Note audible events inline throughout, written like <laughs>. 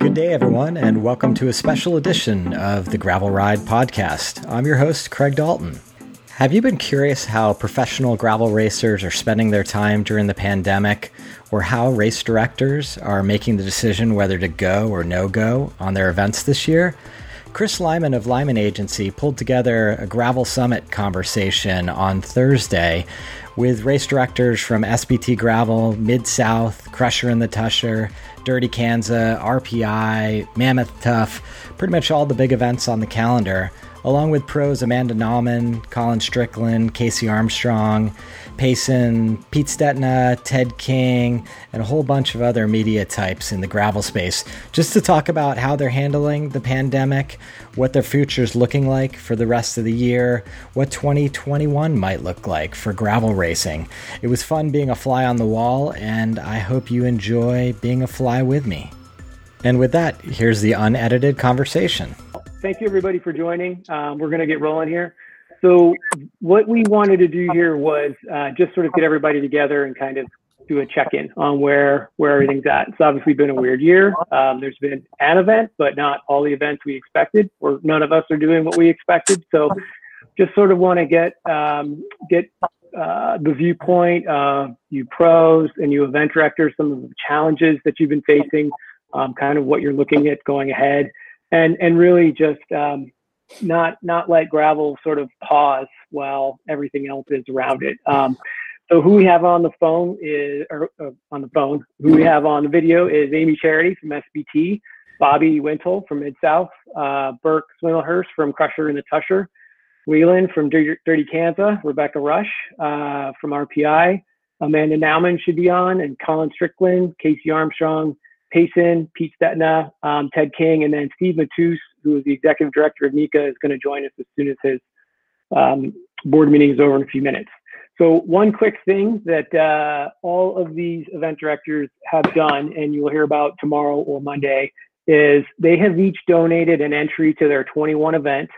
Good day, everyone, and welcome to a special edition of the Gravel Ride podcast. I'm your host, Craig Dalton. Have you been curious how professional gravel racers are spending their time during the pandemic, or how race directors are making the decision whether to go or no go on their events this year? Chris Lyman of Lyman Agency pulled together a Gravel Summit conversation on Thursday with race directors from SBT Gravel, Mid South, Crusher and the Tushar, Dirty Kanza, RPI, Mammoth Tough, pretty much all the big events on the calendar, along with pros Amanda Nauman, Colin Strickland, Kaysee Armstrong, Payson, Pete Stetina, Ted King, and a whole bunch of other media types in the gravel space, just to talk about how they're handling the pandemic, what their future is looking like for the rest of the year, what 2021 might look like for gravel racing. It was fun being a fly on the wall, and I hope you enjoy being a fly with me. And with that, here's the unedited conversation. Thank you, everybody, for joining. Um, we're going to get rolling here. So, what we wanted to do here was uh, just sort of get everybody together and kind of do a check-in on where where everything's at. It's obviously been a weird year. Um, there's been an event, but not all the events we expected, or none of us are doing what we expected. So, just sort of want to get um, get uh, the viewpoint of you pros and you event directors, some of the challenges that you've been facing, um, kind of what you're looking at going ahead, and and really just um, not not let gravel sort of pause while everything else is around it. Um, so who we have on the phone is, or uh, on the phone, who we have on the video is Amy Charity from SBT, Bobby Wintle from Mid South, uh, Burke Swindlehurst from Crusher and the Tushar, LeLan from Dirty, Dirty Kanza, Rebecca Rusch uh, from RPI, Amanda Nauman should be on, and Colin Strickland, Kaysee Armstrong, Payson, Pete Stetina, um, Ted King, and then Steve Matous, who is the executive director of NICA, is going to join us as soon as his um, board meeting is over in a few minutes. So one quick thing that uh, all of these event directors have done, and you'll hear about tomorrow or Monday, is they have each donated an entry to their 21 event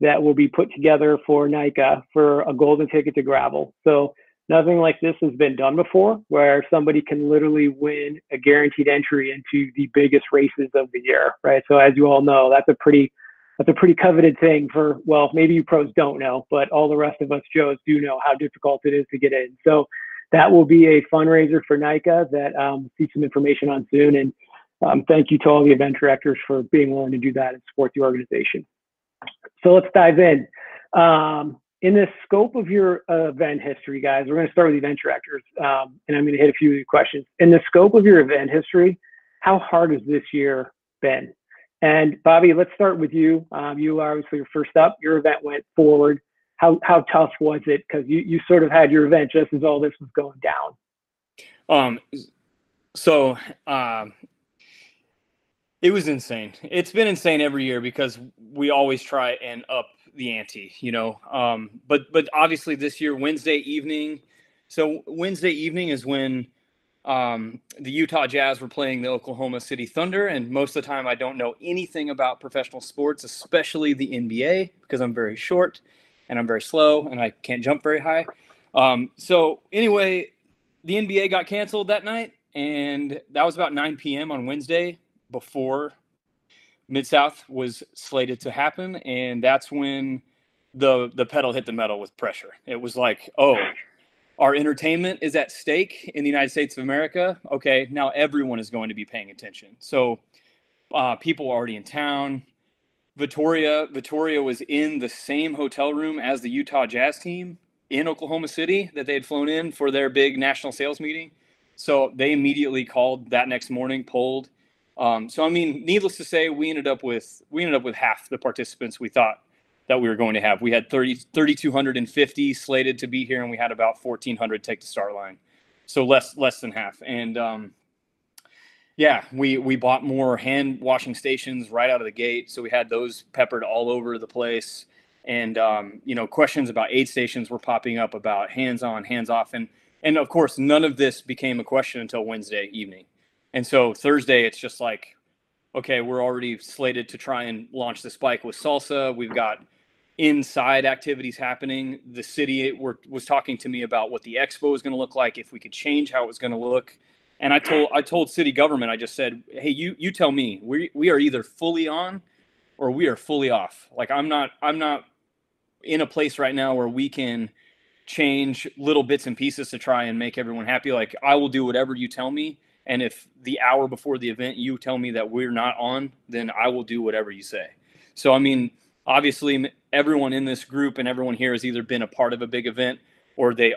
that will be put together for NICA for a golden ticket to gravel. So nothing like this has been done before, where somebody can literally win a guaranteed entry into the biggest races of the year, right? So as you all know, that's a pretty that's a pretty coveted thing for well maybe you pros don't know but all the rest of us joes do know how difficult it is to get in. So that will be a fundraiser for nica that um, see some information on soon. And um, thank you to all the event directors for being willing to do that and support the organization. So let's dive in. Um, in the scope of your uh, event history guys we're going to start with event directors um, and i'm going to hit a few of your questions in the scope of your event history how hard has this year been and Bobby, let's start with you. Um, you obviously were first up. Your event went forward. How how tough was it? Because you you sort of had your event just as all this was going down. Um, so um, it was insane. It's been insane every year because we always try and up the ante, you know. Um, but but obviously this year Wednesday evening. So Wednesday evening is when um, the Utah Jazz were playing the Oklahoma City Thunder, and most of the time I don't know anything about professional sports, especially the NBA, because I'm very short and I'm very slow and I can't jump very high. Um, so anyway, the NBA got canceled that night, and that was about 9 p.m. on Wednesday before Mid South was slated to happen, and that's when the the pedal hit the metal with pressure. It was like, oh, our entertainment is at stake in the United States of America. Okay, now everyone is going to be paying attention. So uh, people are already in town. Victoria, Victoria was in the same hotel room as the Utah Jazz team in Oklahoma City that they had flown in for their big national sales meeting. So they immediately called that next morning, pulled. Um, so I mean, needless to say, we ended up with we ended up with half the participants we thought that we were going to have. We had 30, 3,250 slated to be here, and we had about 1,400 take the start line. So less less than half. And um, yeah, we we bought more hand washing stations right out of the gate. So we had those peppered all over the place. And um, you know, questions about aid stations were popping up about hands on, hands off, and and of course, none of this became a question until Wednesday evening. And so Thursday, it's just like, okay, we're already slated to try and launch the spike with salsa. We've got inside activities happening. The city were, was talking to me about what the expo was going to look like, if we could change how it was going to look. And I told I told city government, I just said, hey, you you tell me, we we are either fully on or we are fully off. Like I'm not I'm not in a place right now where we can change little bits and pieces to try and make everyone happy. Like I will do whatever you tell me. And if the hour before the event you tell me that we're not on, then I will do whatever you say. So I mean, obviously everyone in this group and everyone here has either been a part of a big event or they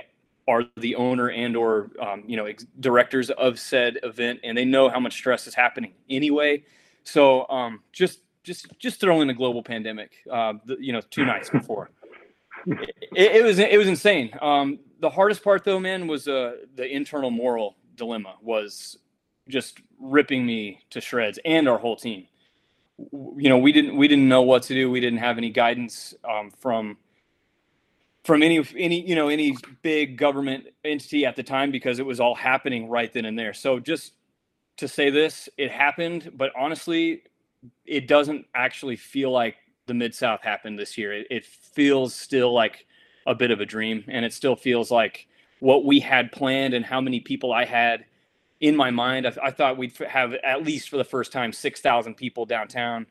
are the owner and or um, you know ex- directors of said event and they know how much stress is happening anyway. So um, just just just throw in a global pandemic uh, the, you know two nights before. <laughs> It, it, was it was insane. Um, the hardest part though man was uh, the internal moral dilemma was just ripping me to shreds and our whole team. You know we didn't we didn't know what to do. We didn't have any guidance um, from from any any you know any big government entity at the time because it was all happening right then and there. So just to say this it happened but honestly it doesn't actually feel like the mid south happened this year. It, it feels still like a bit of a dream and it still feels like what we had planned and how many people i had in my mind, I, I thought we'd have at least for the first time six thousand people downtown,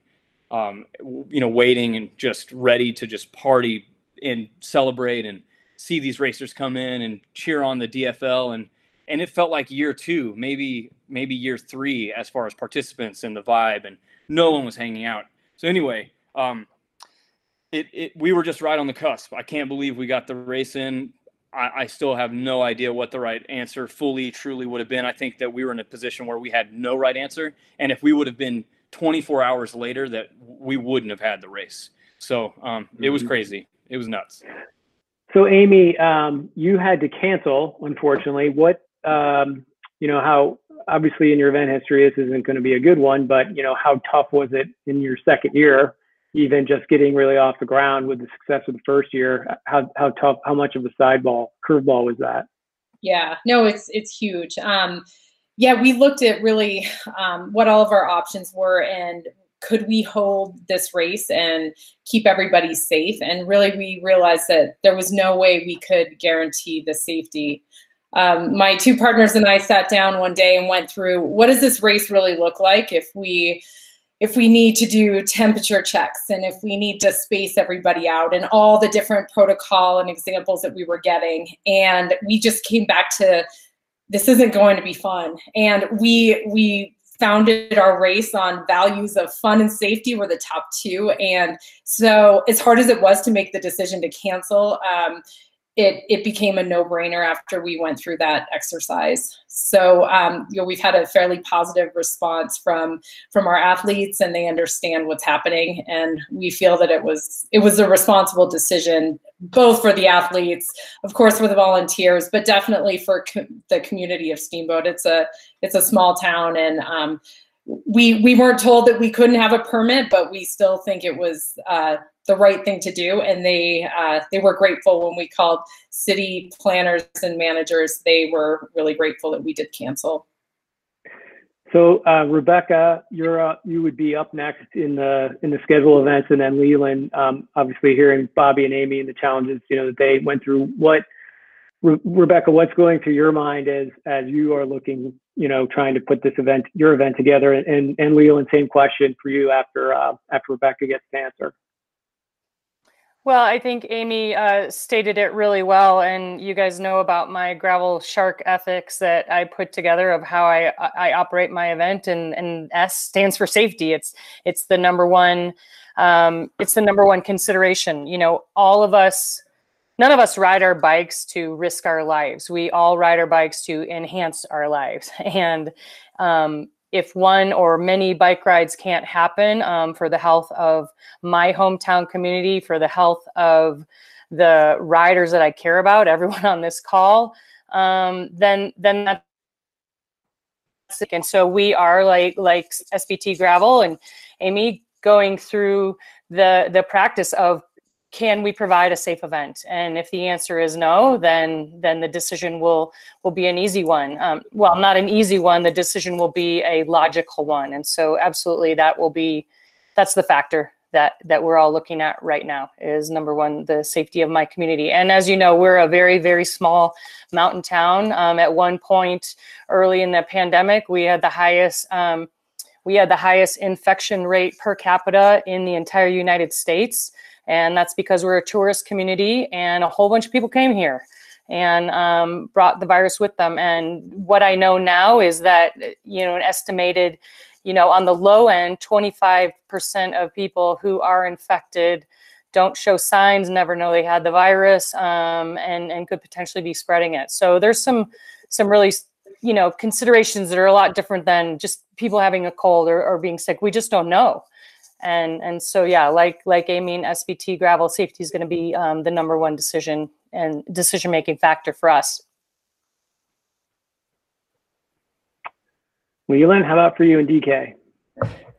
um, you know, waiting and just ready to just party and celebrate and see these racers come in and cheer on the DFL and and it felt like year two, maybe maybe year three as far as participants and the vibe, and no one was hanging out. So anyway, um, it, it we were just right on the cusp. I can't believe we got the race in. I, I, still have no idea what the right answer fully, truly would have been. I think that we were in a position where we had no right answer, and if we would have been 24 hours later, that we wouldn't have had the race. So um, it was mm-hmm. crazy. It was nuts. So Amy, um, you had to cancel, unfortunately. What um, you know how obviously in your event history this isn't going to be a good one, but you know how tough was it in your second year even just getting really off the ground with the success of the first year, how how tough, how much of a sideball curveball was that? Yeah, no, it's it's huge. Um, yeah, we looked at really um, what all of our options were and could we hold this race and keep everybody safe? And really, we realized that there was no way we could guarantee the safety. Um, my two partners and I sat down one day and went through what does this race really look like if we if we need to do temperature checks and if we need to space everybody out and all the different protocol and examples that we were getting. And we just came back to this isn't going to be fun. And we we founded our race on values of fun and safety were the top two. And so as hard as it was to make the decision to cancel um, it it became a no brainer after we went through that exercise. So um, you know we've had a fairly positive response from from our athletes, and they understand what's happening, and we feel that it was it was a responsible decision both for the athletes, of course, for the volunteers, but definitely for co- the community of Steamboat. It's a it's a small town, and um, we we weren't told that we couldn't have a permit, but we still think it was uh, the right thing to do. And they uh, they were grateful when we called city planners and managers. They were really grateful that we did cancel. So uh, Rebecca, you're uh, you would be up next in the in the schedule events, and then LeLan. Um, obviously, hearing Bobby and Amy and the challenges you know that they went through. What Re- Rebecca, what's going through your mind as as you are looking, you know, trying to put this event, your event together, and and, and LeLan, same question for you after uh, after Rebecca gets to answer. Well, I think Amy uh, stated it really well, and you guys know about my gravel shark ethics that I put together of how I I operate my event, and and S stands for safety. It's it's the number one um, it's the number one consideration. You know, all of us, none of us ride our bikes to risk our lives. We all ride our bikes to enhance our lives, <laughs> and um, if one or many bike rides can't happen um, for the health of my hometown community, for the health of the riders that I care about, everyone <laughs> on this call, um, then then that's and so we are like like SBT Gravel and Amy going through the the practice of can we provide a safe event? And if the answer is no, then then the decision will will be an easy one. Um, well, not an easy one. The decision will be a logical one. And so, absolutely, that will be that's the factor that that we're all looking at right now is number one the safety of my community and as you know we're a very very small mountain town um, at one point early in the pandemic we had the highest um, we had the highest infection rate per capita in the entire united states and that's because we're a tourist community and a whole bunch of people came here and um, brought the virus with them and what i know now is that you know an estimated you know, on the low end, 25% of people who are infected don't show signs, never know they had the virus, um, and and could potentially be spreading it. So there's some some really you know considerations that are a lot different than just people having a cold or, or being sick. We just don't know. And and so yeah, like like Amy and SBT gravel safety is going to be um, the number one decision and decision making factor for us. Well, LeLan, how about for you and DK?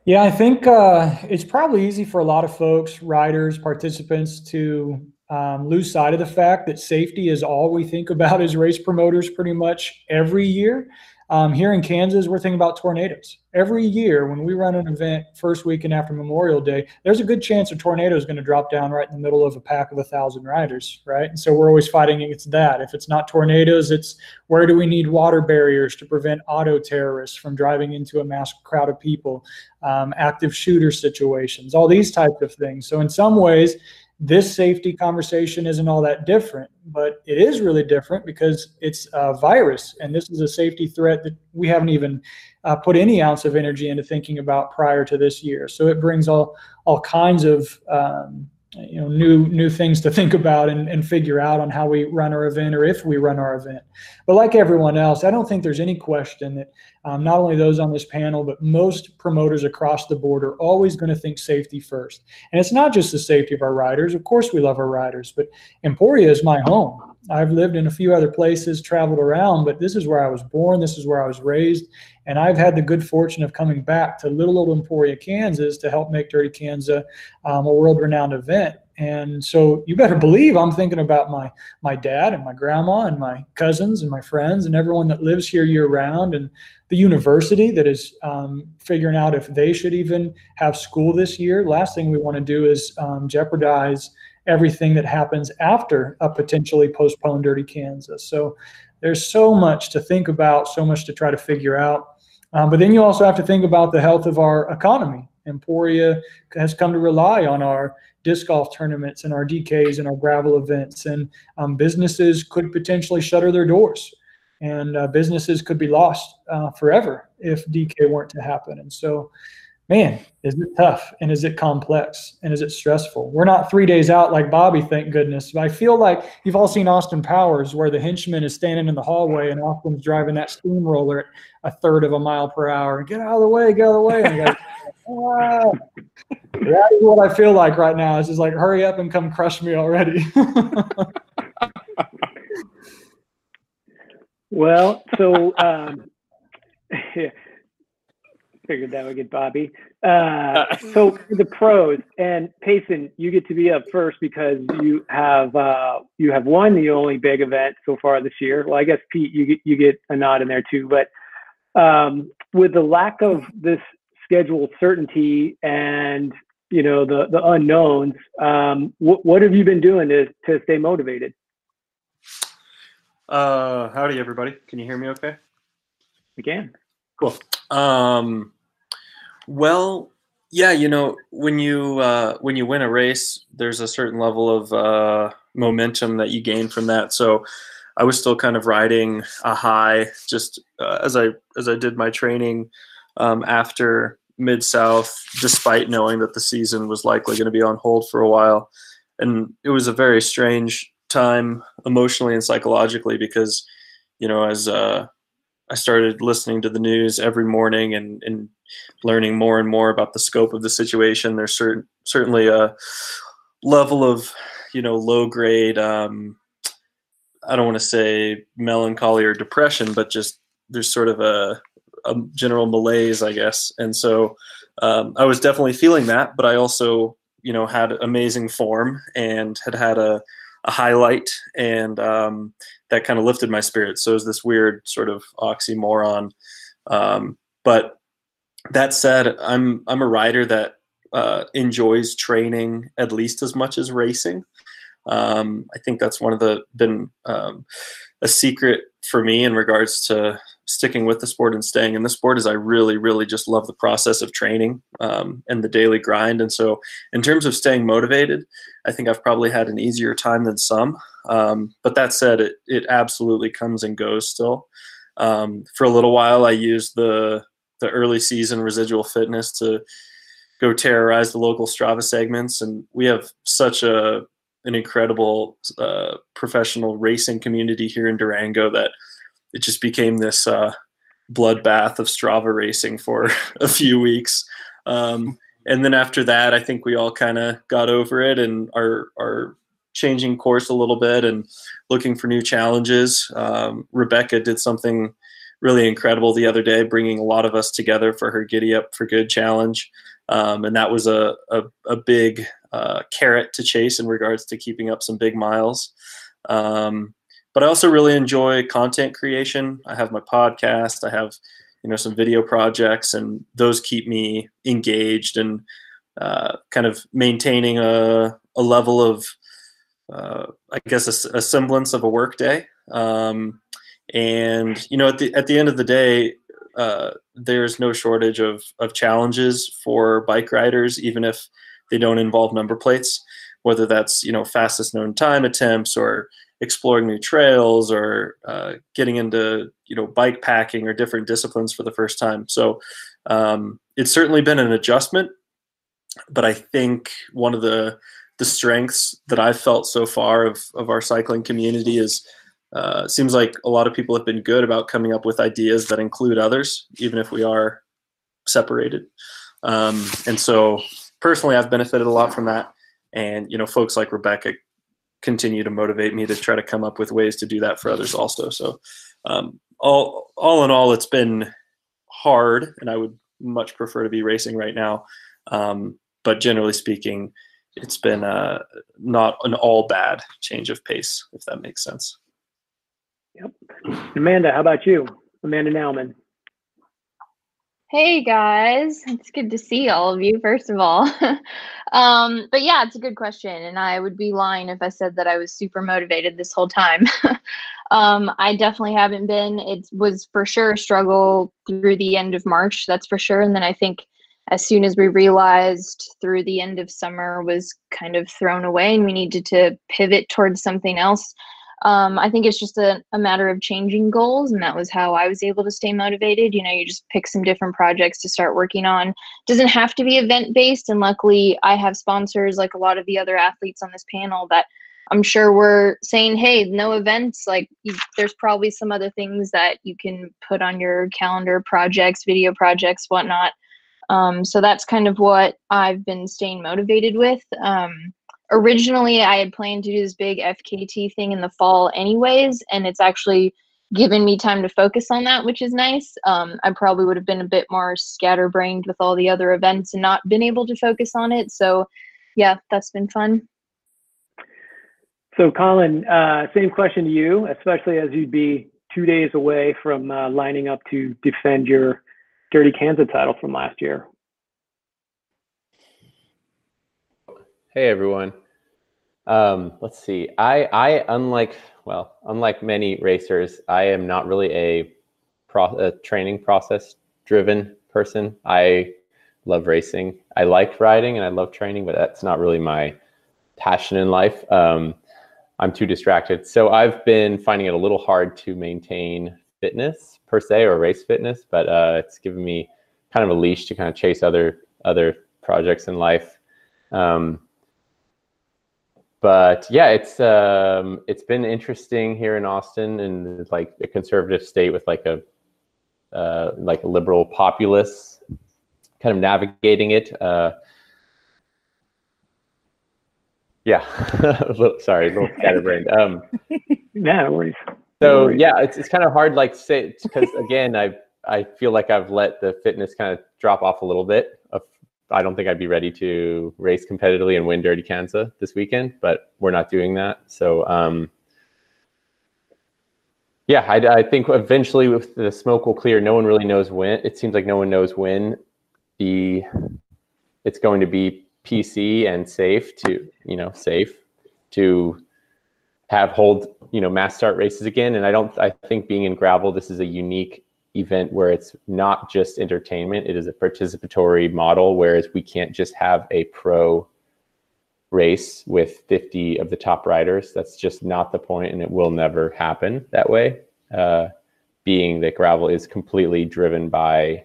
Yeah, I think uh, it's probably easy for a lot of folks, riders, participants to um, lose sight of the fact that safety is all we think about as race promoters pretty much every year. Um, here in Kansas, we're thinking about tornadoes. Every year, when we run an event first weekend after Memorial Day, there's a good chance a tornado is going to drop down right in the middle of a pack of a thousand riders, right? And so we're always fighting against that. If it's not tornadoes, it's where do we need water barriers to prevent auto terrorists from driving into a mass crowd of people, um, active shooter situations, all these types of things. So in some ways, this safety conversation isn't all that different, but it is really different because it's a virus, and this is a safety threat that we haven't even uh, put any ounce of energy into thinking about prior to this year. So it brings all all kinds of um, you know new new things to think about and, and figure out on how we run our event or if we run our event. But like everyone else i don't think there's any question that um, not only those on this panel but most promoters across the board are always going to think safety first. And it's not just the safety of our riders. Of course we love our riders but emporia is my home I've lived in a few other places, traveled around, but this is where I was born. This is where I was raised. And I've had the good fortune of coming back to little old Emporia, Kansas to help make Dirty Kanza um, a world renowned event. And so you better believe I'm thinking about my my dad and my grandma and my cousins and my friends and everyone that lives here year round and the university that is um, figuring out if they should even have school this year. Last thing we want to do is um, jeopardize everything that happens after a potentially postponed Dirty Kanza. So there's so much to think about, so much to try to figure out. Um, but then you also have to think about the health of our economy. Emporia has come to rely on our disc golf tournaments and our DKs and our gravel events, and um, businesses could potentially shutter their doors, and uh, businesses could be lost uh, forever if DK weren't to happen. And so, man, is it tough and is it complex and is it stressful? We're not three days out like Bobby, thank goodness. But I feel like you've all seen Austin Powers where the henchman is standing in the hallway and Austin's driving that steamroller at a third of a mile per hour. Get out of the way, get out of the way. And goes, <laughs> ah. That is what I feel like right now. It's just like, hurry up and come crush me already. <laughs> well, so um, yeah <laughs> figured that would get Bobby. Uh, so the pros and Payson, you get to be up first because you have uh, you have won the only big event so far this year. Well, I guess Pete, you get you get a nod in there too. But um, with the lack of this schedule certainty and you know the the unknowns, um, what what have you been doing to to stay motivated? Uh, howdy everybody. Can you hear me? Okay. We can. Cool. Um, well, yeah, you know, when you uh, when you win a race, there's a certain level of uh, momentum that you gain from that. So, I was still kind of riding a high, just uh, as I as I did my training um, after Mid South, despite knowing that the season was likely going to be on hold for a while, and it was a very strange time emotionally and psychologically because, you know, as uh, I started listening to the news every morning and, and learning more and more about the scope of the situation. There's certain, certainly a level of, you know, low grade, um, I don't want to say melancholy or depression, but just there's sort of a, a general malaise, I guess. And so um, I was definitely feeling that, but I also, you know, had amazing form and had had a, a highlight and um, that kind of lifted my spirits. So it was this weird sort of oxymoron. Um, but that said, I'm I'm a rider that uh, enjoys training at least as much as racing. Um, I think that's one of the been um, a secret for me in regards to sticking with the sport and staying in the sport is I really, really just love the process of training um, and the daily grind. And so, in terms of staying motivated, I think I've probably had an easier time than some. Um, but that said, it it absolutely comes and goes still. Um, for a little while, I used the the early season residual fitness to go terrorize the local Strava segments, and we have such a an incredible uh, professional racing community here in Durango that it just became this uh, bloodbath of Strava racing for <laughs> a few weeks. Um, and then after that, I think we all kind of got over it and are are changing course a little bit and looking for new challenges. Um, Rebecca did something really incredible the other day, bringing a lot of us together for her Giddy Up for Good challenge. Um, and that was a, a, a big uh, carrot to chase in regards to keeping up some big miles. Um, but I also really enjoy content creation. I have my podcast. I have you know some video projects, and those keep me engaged and uh, kind of maintaining a, a level of uh, I guess a, a, semblance of a work day. Um, and you know at the at the end of the day, uh, there's no shortage of of challenges for bike riders, even if they don't involve number plates, whether that's you know fastest known time attempts or exploring new trails or uh, getting into you know bike packing or different disciplines for the first time. So um, it's certainly been an adjustment, but I think one of the the strengths that I've felt so far of of our cycling community is. Uh, seems like a lot of people have been good about coming up with ideas that include others, even if we are separated. Um, and so personally, I've benefited a lot from that. And, you know, folks like Rebecca continue to motivate me to try to come up with ways to do that for others also. So, um, all, all in all, it's been hard and I would much prefer to be racing right now. Um, but generally speaking, it's been uh, not an all bad change of pace, if that makes sense. Yep. Amanda, how about you? Amanda Nauman. Hey guys, it's good to see all of you, first of all. <laughs> um, but yeah, it's a good question. And I would be lying if I said that I was super motivated this whole time. <laughs> um, I definitely haven't been. It was for sure a struggle through the end of March, that's for sure. And then I think as soon as we realized through the end of summer was kind of thrown away and we needed to pivot towards something else, um, I think it's just a, a matter of changing goals, and that was how I was able to stay motivated. You know, you just pick some different projects to start working on. Doesn't have to be event based, and luckily, I have sponsors like a lot of the other athletes on this panel that I'm sure we're saying, hey, no events. Like, you, there's probably some other things that you can put on your calendar, projects, video projects, whatnot. Um, so that's kind of what I've been staying motivated with. Um, originally I had planned to do this big FKT thing in the fall anyways, and it's actually given me time to focus on that, which is nice. Um, I probably would have been a bit more scatterbrained with all the other events and not been able to focus on it. So, yeah, that's been fun. So, Colin, uh, same question to you, especially as you'd be two days away from uh, lining up to defend your Dirty Kanza title from last year. Hey everyone. Um, let's see. I, I unlike well, unlike many racers, I am not really a, pro, a training process driven person. I love racing. I like riding and I love training, but that's not really my passion in life. Um, I'm too distracted. So I've been finding it a little hard to maintain fitness per se or race fitness, but uh, it's given me kind of a leash to kind of chase other other projects in life. Um, but yeah, it's um, it's been interesting here in Austin and like a conservative state with like a uh, like a liberal populace, kind of navigating it. Uh, yeah, <laughs> a little, sorry, a little <laughs> scatterbrained. Um, yeah, no worries. So yeah, it's it's kind of hard like say because again I I feel like I've let the fitness kind of drop off a little bit of I don't think I'd be ready to race competitively and win Dirty Kanza this weekend, but we're not doing that. So, um, yeah, I, I, think eventually with the smoke will clear. No one really knows when. It seems like no one knows when the it's going to be PC and safe to you know safe to have hold you know mass start races again. And I don't I think being in gravel, this is a unique event where it's not just entertainment; it is a participatory model. Whereas we can't just have a pro race with 50 of the top riders. That's just not the point, and it will never happen that way. Uh, being that gravel is completely driven by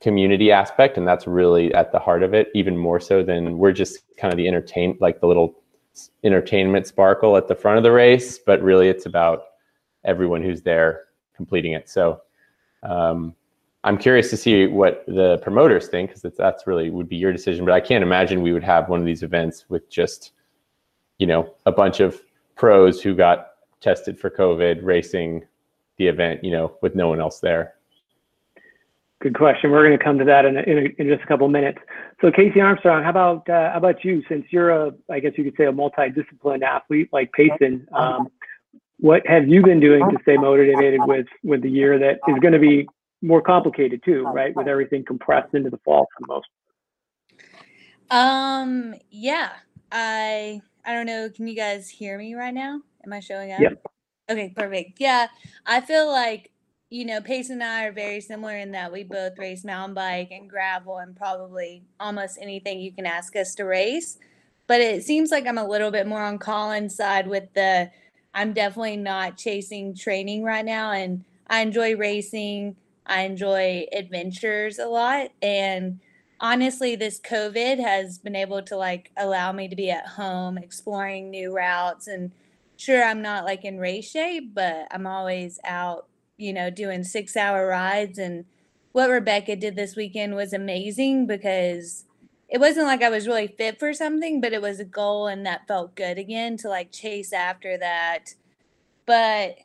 community aspect, and that's really at the heart of it, even more so than we're just kind of the entertain, like the little entertainment sparkle at the front of the race, but really it's about everyone who's there completing it. So um, I'm curious to see what the promoters think because that's really would be your decision. But I can't imagine we would have one of these events with just, you know, a bunch of pros who got tested for COVID racing the event, you know, with no one else there. Good question. We're going to come to that in, a, in, a, in, just a couple minutes. So Kaysee Armstrong, how about uh, how about you? Since you're a, I guess you could say a multidisciplined athlete like Payson, um, what have you been doing to stay motivated with with the year that is going to be more complicated too, right? With everything compressed into the fall for the most. Um. Yeah. I. I don't know. Can you guys hear me right now? Am I showing up? Yep. Okay. Perfect. Yeah. I feel like you know, Payson I are very similar in that we both race mountain bike and gravel and probably almost anything you can ask us to race. But it seems like I'm a little bit more on Colin's side with the I'm definitely not chasing training right now. And I enjoy racing. I enjoy adventures a lot. And honestly, this COVID has been able to like allow me to be at home exploring new routes. And sure, I'm not like in race shape, but I'm always out you know, doing six hour rides. And what Rebecca did this weekend was amazing because it wasn't like I was really fit for something, but it was a goal and that felt good again to like chase after that. But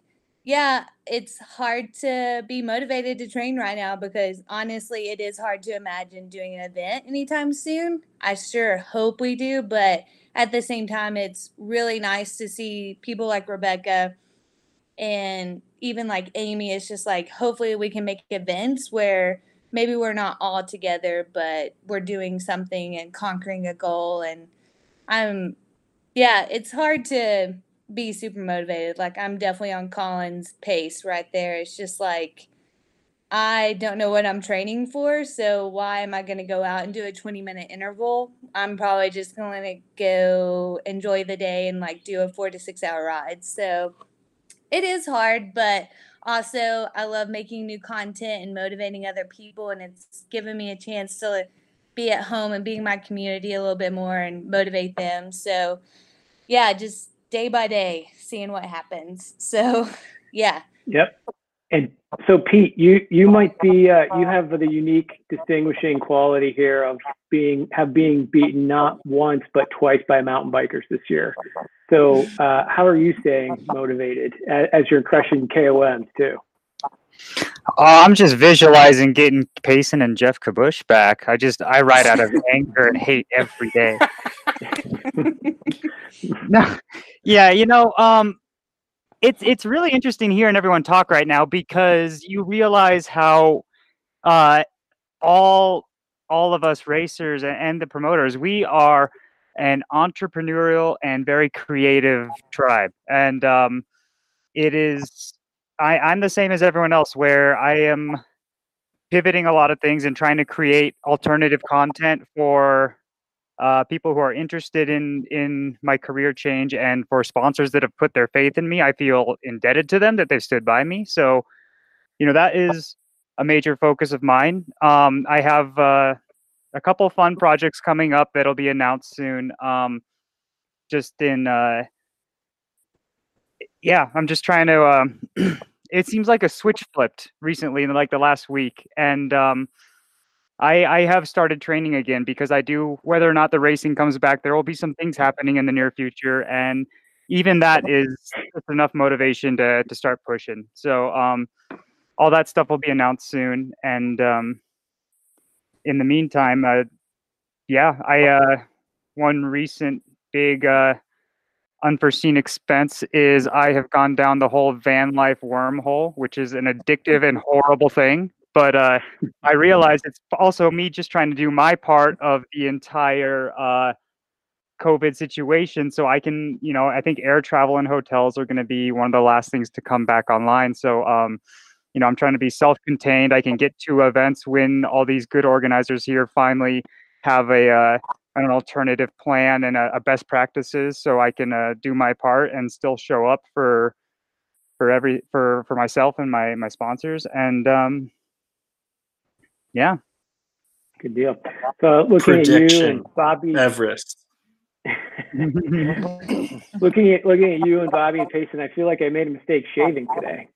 yeah, it's hard to be motivated to train right now because honestly, it is hard to imagine doing an event anytime soon. I sure hope we do, but at the same time, it's really nice to see people like Rebecca and even like Amy It's just like hopefully we can make events where maybe we're not all together but we're doing something and conquering a goal and I'm yeah, it's hard to be super motivated. Like I'm definitely on Colin's pace right there. It's just like I don't know what I'm training for, so why am I going to go out and do a 20 minute interval? I'm probably just going to go enjoy the day and like do a 4 to 6 hour ride. So it is hard, but also I love making new content and motivating other people and it's given me a chance to be at home and being my community a little bit more and motivate them. So yeah, just day by day seeing what happens. So <laughs> yeah. Yep. And so, Pete, you you might be uh, you have the unique distinguishing quality here of being have being beaten not once but twice by mountain bikers this year. So, uh, how are you staying motivated as, as you're crushing KOMs too? Uh, I'm just visualizing getting Payson and Geoff Kabush back. I just I ride out of <laughs> anger and hate every day. <laughs> <laughs> no, yeah, you know, um, it's it's really interesting hearing everyone talk right now because you realize how uh, all all of us racers and the promoters we are an entrepreneurial and very creative tribe. And um, it is I, i'm the same as everyone else where i am pivoting a lot of things and trying to create alternative content for uh, people who are interested in in my career change and for sponsors that have put their faith in me i feel indebted to them that they've stood by me. So you know that is a major focus of mine. Um, i have uh, a couple fun projects coming up that'll be announced soon um, just in uh, yeah i'm just trying to um, <clears throat> it seems like a switch flipped recently in like the last week. And um, I, I have started training again because I do, whether or not the racing comes back, there will be some things happening in the near future. And even that is enough motivation to, to start pushing. So, um, all that stuff will be announced soon. And, um, in the meantime, uh, yeah, I, uh, one recent big, uh, unforeseen expense is I have gone down the whole van life wormhole, which is an addictive and horrible thing. But uh, <laughs> I realized it's also me just trying to do my part of the entire uh, COVID situation. So I can, you know, I think air travel and hotels are going to be one of the last things to come back online. So, um, you know, I'm trying to be self-contained. I can get to events when all these good organizers here finally have a uh, an alternative plan and a, a, best practices, so I can uh, do my part and still show up for for every for for myself and my my sponsors. And um, yeah, good deal. So looking Prediction. at you and Bobby Everest. <laughs> looking at looking at you and Bobby and Payson, I feel like I made a mistake shaving today.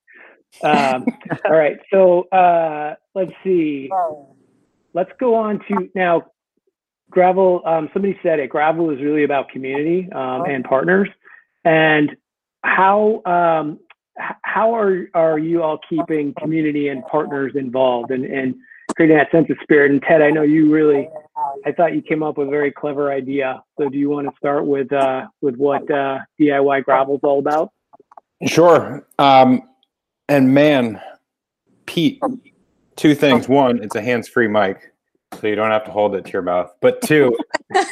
Um, <laughs> all right, so uh, let's see. Let's go on to now. Gravel. Um, somebody said it. Gravel is really about community um, and partners. And how um, how are are you all keeping community and partners involved and and creating that sense of spirit? And Ted, I know you really I thought you came up with a very clever idea. So do you want to start with uh, with what uh, DIY gravel is all about? Sure. Um, and man, Pete, two things. One, it's a hands-free mic, so you don't have to hold it to your mouth. But two,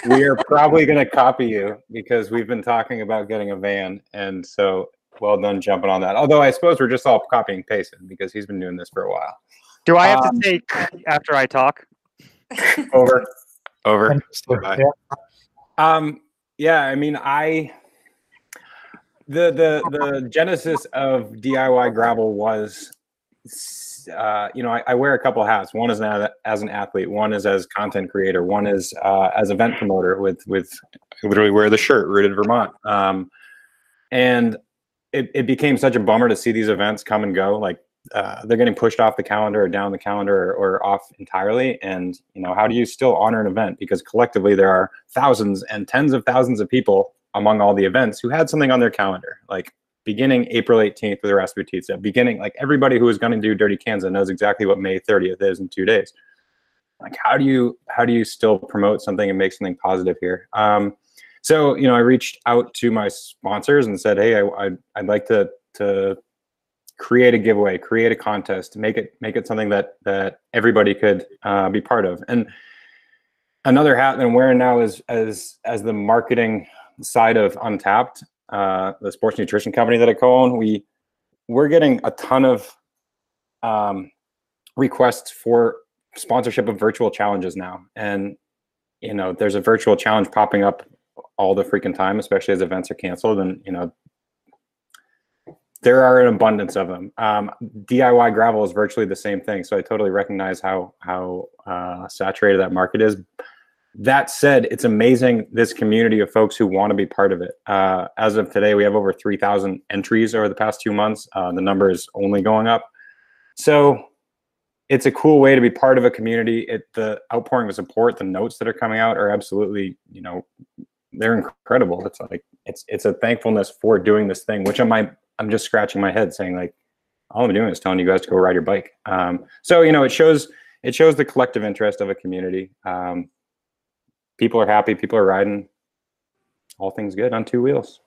we are probably going to copy you because we've been talking about getting a van, and so well done jumping on that. Although I suppose we're just all copying Payson because he's been doing this for a while. Do I have um, to take after I talk? <laughs> Over. Over. Yeah. Um, yeah, I mean, I the the the genesis of DIY gravel was, uh, you know, I, I, wear a couple hats. One is an, as an athlete. One is as content creator. One is uh, as event promoter. With with literally wear the shirt rooted Vermont. Um, and it, it became such a bummer to see these events come and go. Like uh, they're getting pushed off the calendar or down the calendar or, or, off entirely. And you know how do you still honor an event? Because collectively there are thousands and tens of thousands of people among all the events who had something on their calendar like beginning april 18th with the Rasputitsa, beginning like everybody who is going to do Dirty Kanza knows exactly what may 30th is in two days. Like how do you how do you still promote something and make something positive here? Um, so you know i reached out to my sponsors and said hey I, I'd, I'd like to to create a giveaway, create a contest, make it make it something that that everybody could uh, be part of. And another hat that I'm wearing now is as as the marketing side of Untapped, uh, the sports nutrition company that I co-own. We we're getting a ton of um, requests for sponsorship of virtual challenges now, and you know there's a virtual challenge popping up all the freaking time, especially as events are canceled. And you know there are an abundance of them. Um, DIY gravel is virtually the same thing, so I totally recognize how how uh, saturated that market is. That said, it's amazing this community of folks who want to be part of it. Uh, as of today, we have over three thousand entries over the past two months. Uh, the number is only going up, so it's a cool way to be part of a community. It the outpouring of support, the notes that are coming out are absolutely you know they're incredible. It's like it's it's a thankfulness for doing this thing, which on my I'm just scratching my head saying like, all I'm doing is telling you guys to go ride your bike. Um, so you know, it shows it shows the collective interest of a community. Um, people are happy. People are riding. All things good on two wheels.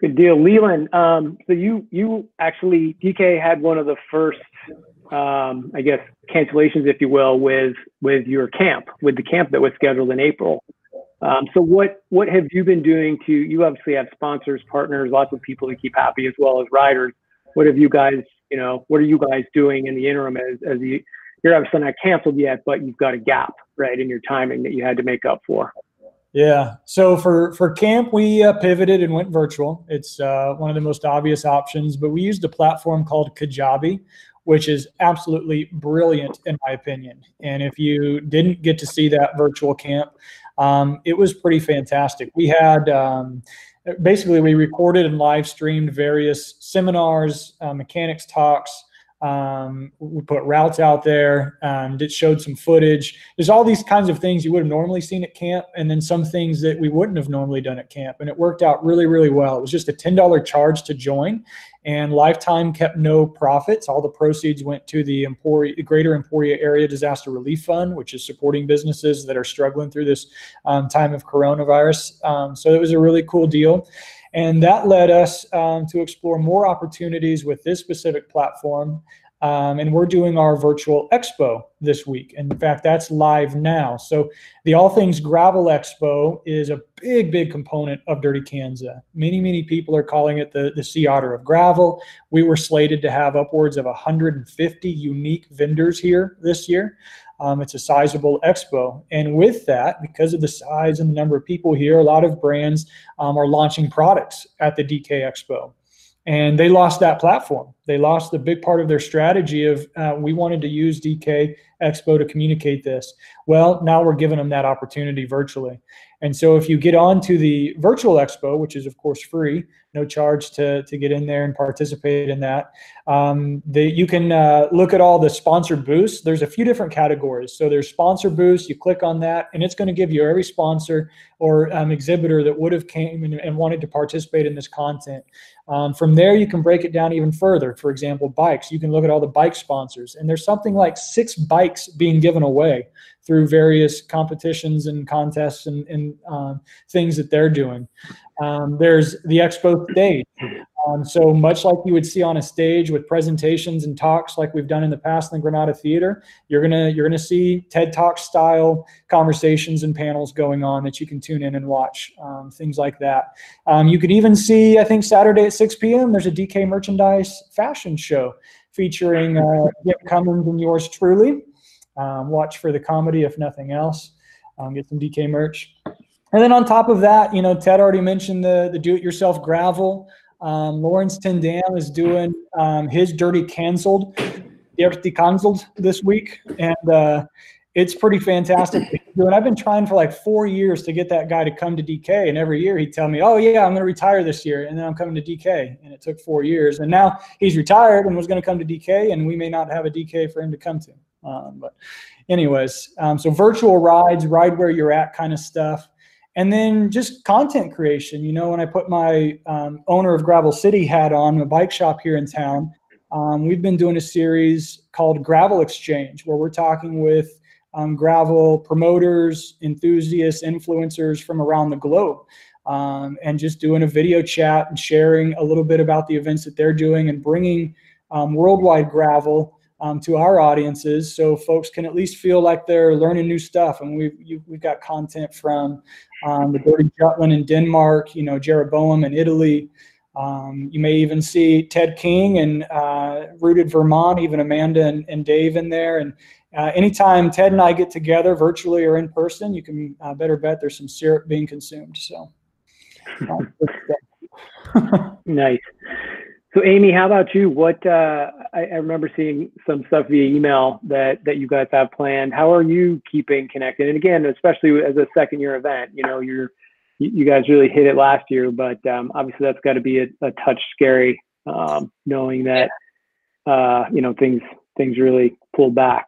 Good deal, LeLan. Um, so you you actually DK had one of the first, um, I guess, cancellations, if you will, with with your camp, with the camp that was scheduled in April. Um, so what what have you been doing to? You obviously have sponsors, partners, lots of people to keep happy as well as riders. What have you guys? You know, what are you guys doing in the interim as as you you're obviously not canceled yet, but you've got a gap right in your timing that you had to make up for. Yeah. So for for camp, we uh, pivoted and went virtual. It's uh, one of the most obvious options, but we used a platform called Kajabi, which is absolutely brilliant in my opinion. And if you didn't get to see that virtual camp, um, it was pretty fantastic. We had um, basically we recorded and live streamed various seminars, uh, mechanics talks. Um, we put routes out there. Um, it showed some footage. There's all these kinds of things you would have normally seen at camp, and then some things that we wouldn't have normally done at camp. And it worked out really, really well. It was just a ten dollar charge to join, And Lifetime kept no profits. All the proceeds went to the Emporia, Greater Emporia Area Disaster Relief Fund, which is supporting businesses that are struggling through this um, time of coronavirus. Um, so it was a really cool deal. And that led us um, to explore more opportunities with this specific platform um, and we're doing our virtual expo this week. In fact, that's live now. So the All Things Gravel Expo is a big, big component of Dirty Kanza. Many, many people are calling it the, the sea otter of gravel. We were slated to have upwards of 150 unique vendors here this year. Um, it's a sizable expo. And with that, because of the size and the number of people here, a lot of brands um, are launching products at the DK Expo and they lost that platform. They lost the big part of their strategy of uh, we wanted to use DK Expo to communicate this. Well, now we're giving them that opportunity virtually. And so if you get on to the virtual expo, which is of course free, no charge to, to get in there and participate in that, um, the, you can uh, look at all the sponsored booths. There's a few different categories. So there's sponsor booths. You click on that, and it's going to give you every sponsor or um, exhibitor that would have came and, and, wanted to participate in this content. Um, from there, you can break it down even further. For example, bikes. You can look at all the bike sponsors, and there's something like six bikes being given away through various competitions and contests and, and um, things that they're doing. Um, there's the expo stage. Um, so much like you would see on a stage with presentations and talks like we've done in the past in the Granada Theater, you're gonna you're gonna see TED Talk style conversations and panels going on that you can tune in and watch, um, things like that. Um, you can even see, I think Saturday at 6 p.m. There's a DK merchandise fashion show featuring uh, Jim Cummins and yours truly. Um, watch for the comedy, if nothing else. Um, get some DK merch. And then on top of that, you know, Ted already mentioned the the do-it-yourself gravel. Um, Laurens ten Dam is doing um, his dirty canceled, dirty canceled this week, and uh, it's pretty fantastic. And I've been trying for like four years to get that guy to come to DK, and every year he'd tell me, "Oh yeah, I'm going to retire this year," and then I'm coming to DK, and it took four years, and now he's retired and was going to come to DK, and we may not have a DK for him to come to. Um, but, anyways, um, so virtual rides, ride where you're at kind of stuff. And then just content creation. You know, when I put my um, owner of Gravel City hat on, a bike shop here in town, um, we've been doing a series called Gravel Exchange, where we're talking with um, gravel promoters, enthusiasts, influencers from around the globe. Um, and just doing a video chat and sharing a little bit about the events that they're doing and bringing um, worldwide gravel um, to our audiences so folks can at least feel like they're learning new stuff. And we've, you, we've got content from um, the Dirty Jutland in Denmark, you know, Jeroboam in Italy. Um, you may even see Ted King and uh, Rooted Vermont, even Amanda and, and Dave in there. And uh, anytime Ted and I get together, virtually or in person, you can uh, better bet there's some syrup being consumed. So, <laughs> <laughs> nice. So, Amy, how about you? What uh, I, I, remember seeing some stuff via email that that you guys have planned. How are you keeping connected? And again, especially as a second year event, you know, you're you guys really hit it last year, but um, obviously that's got to be a, a, touch scary, um, knowing that uh, you know things things really pulled back.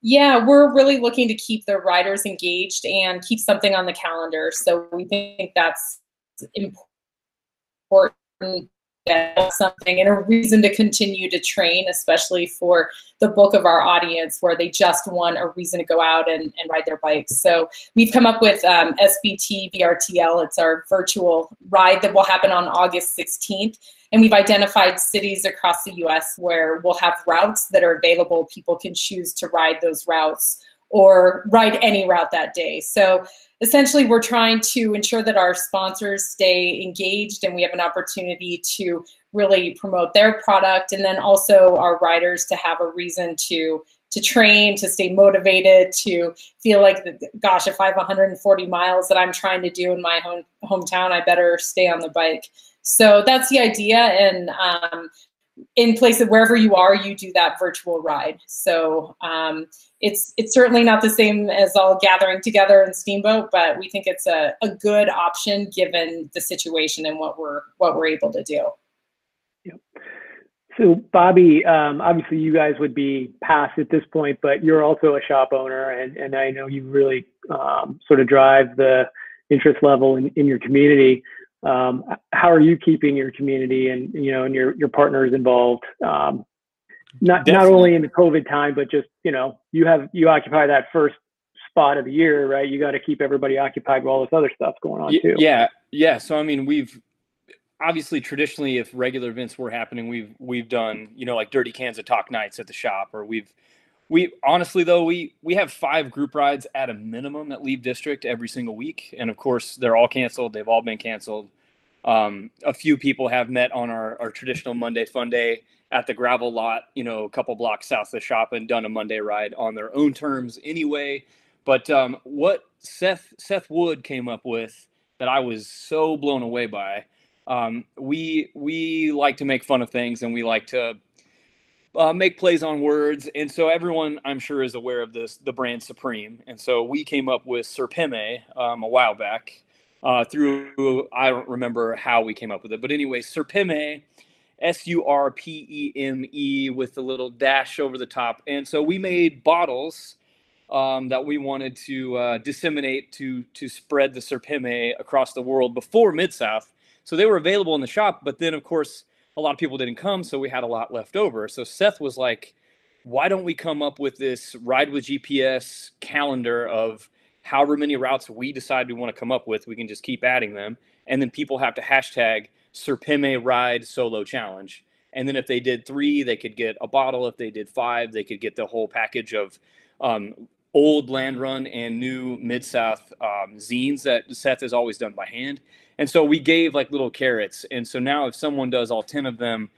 Yeah, we're really looking to keep the riders engaged and keep something on the calendar. So we think that's important something and a reason to continue to train, especially for the bulk of our audience where they just want a reason to go out and, and ride their bikes. So we've come up with um, SBT VRTL. It's our virtual ride that will happen on August 16th. And we've identified cities across the US where we'll have routes that are available. People can choose to ride those routes or ride any route that day. So essentially we're trying to ensure that our sponsors stay engaged and we have an opportunity to really promote their product and then also our riders to have a reason to to train to stay motivated to feel like gosh if i have 140 miles that i'm trying to do in my home hometown i better stay on the bike so that's the idea and um, in place of wherever you are, you do that virtual ride. So um, it's it's certainly not the same as all gathering together in Steamboat, but we think it's a, a good option given the situation and what we're what we're able to do. Yep. So Bobby, um, obviously you guys would be past at this point, but you're also a shop owner, and and I know you really um, sort of drive the interest level in, in your community. Um, how are you keeping your community and you know and your your partners involved? Um, not Definitely. not only in the COVID time, but just you know you have you occupy that first spot of the year, right? You got to keep everybody occupied with all this other stuff going on too. Yeah, yeah. So I mean, we've obviously traditionally, if regular events were happening, we've we've done you know like Dirty Kanza Talk nights at the shop, or we've we honestly though we we have five group rides at a minimum that leave district every single week, and of course they're all canceled. They've all been canceled. Um, a few people have met on our, our traditional Monday Fun Day at the gravel lot, you know, a couple blocks south of the shop, and done a Monday ride on their own terms anyway. But um, what Seth Seth Wood came up with that I was so blown away by. Um, we we like to make fun of things, and we like to uh, make plays on words, and so everyone I'm sure is aware of this the brand Supreme, and so we came up with Surpeme um, a while back. Uh, through I don't remember how we came up with it, but anyway, Surpeme, S U R P E M E with the little dash over the top, and so we made bottles um, that we wanted to uh, disseminate to to spread the Surpeme across the world before Mid South. So they were available in the shop, but then of course a lot of people didn't come, so we had a lot left over. So Seth was like, "Why don't we come up with this ride with GPS calendar of however many routes we decide we want to come up with? We can just keep adding them, and then people have to hashtag Surpeme Ride Solo Challenge." And then if they did three, they could get a bottle. If they did five, they could get the whole package of um, old land run and new mid south um, zines that Seth has always done by hand. And so we gave like little carrots. And so now if someone does all 10 of them,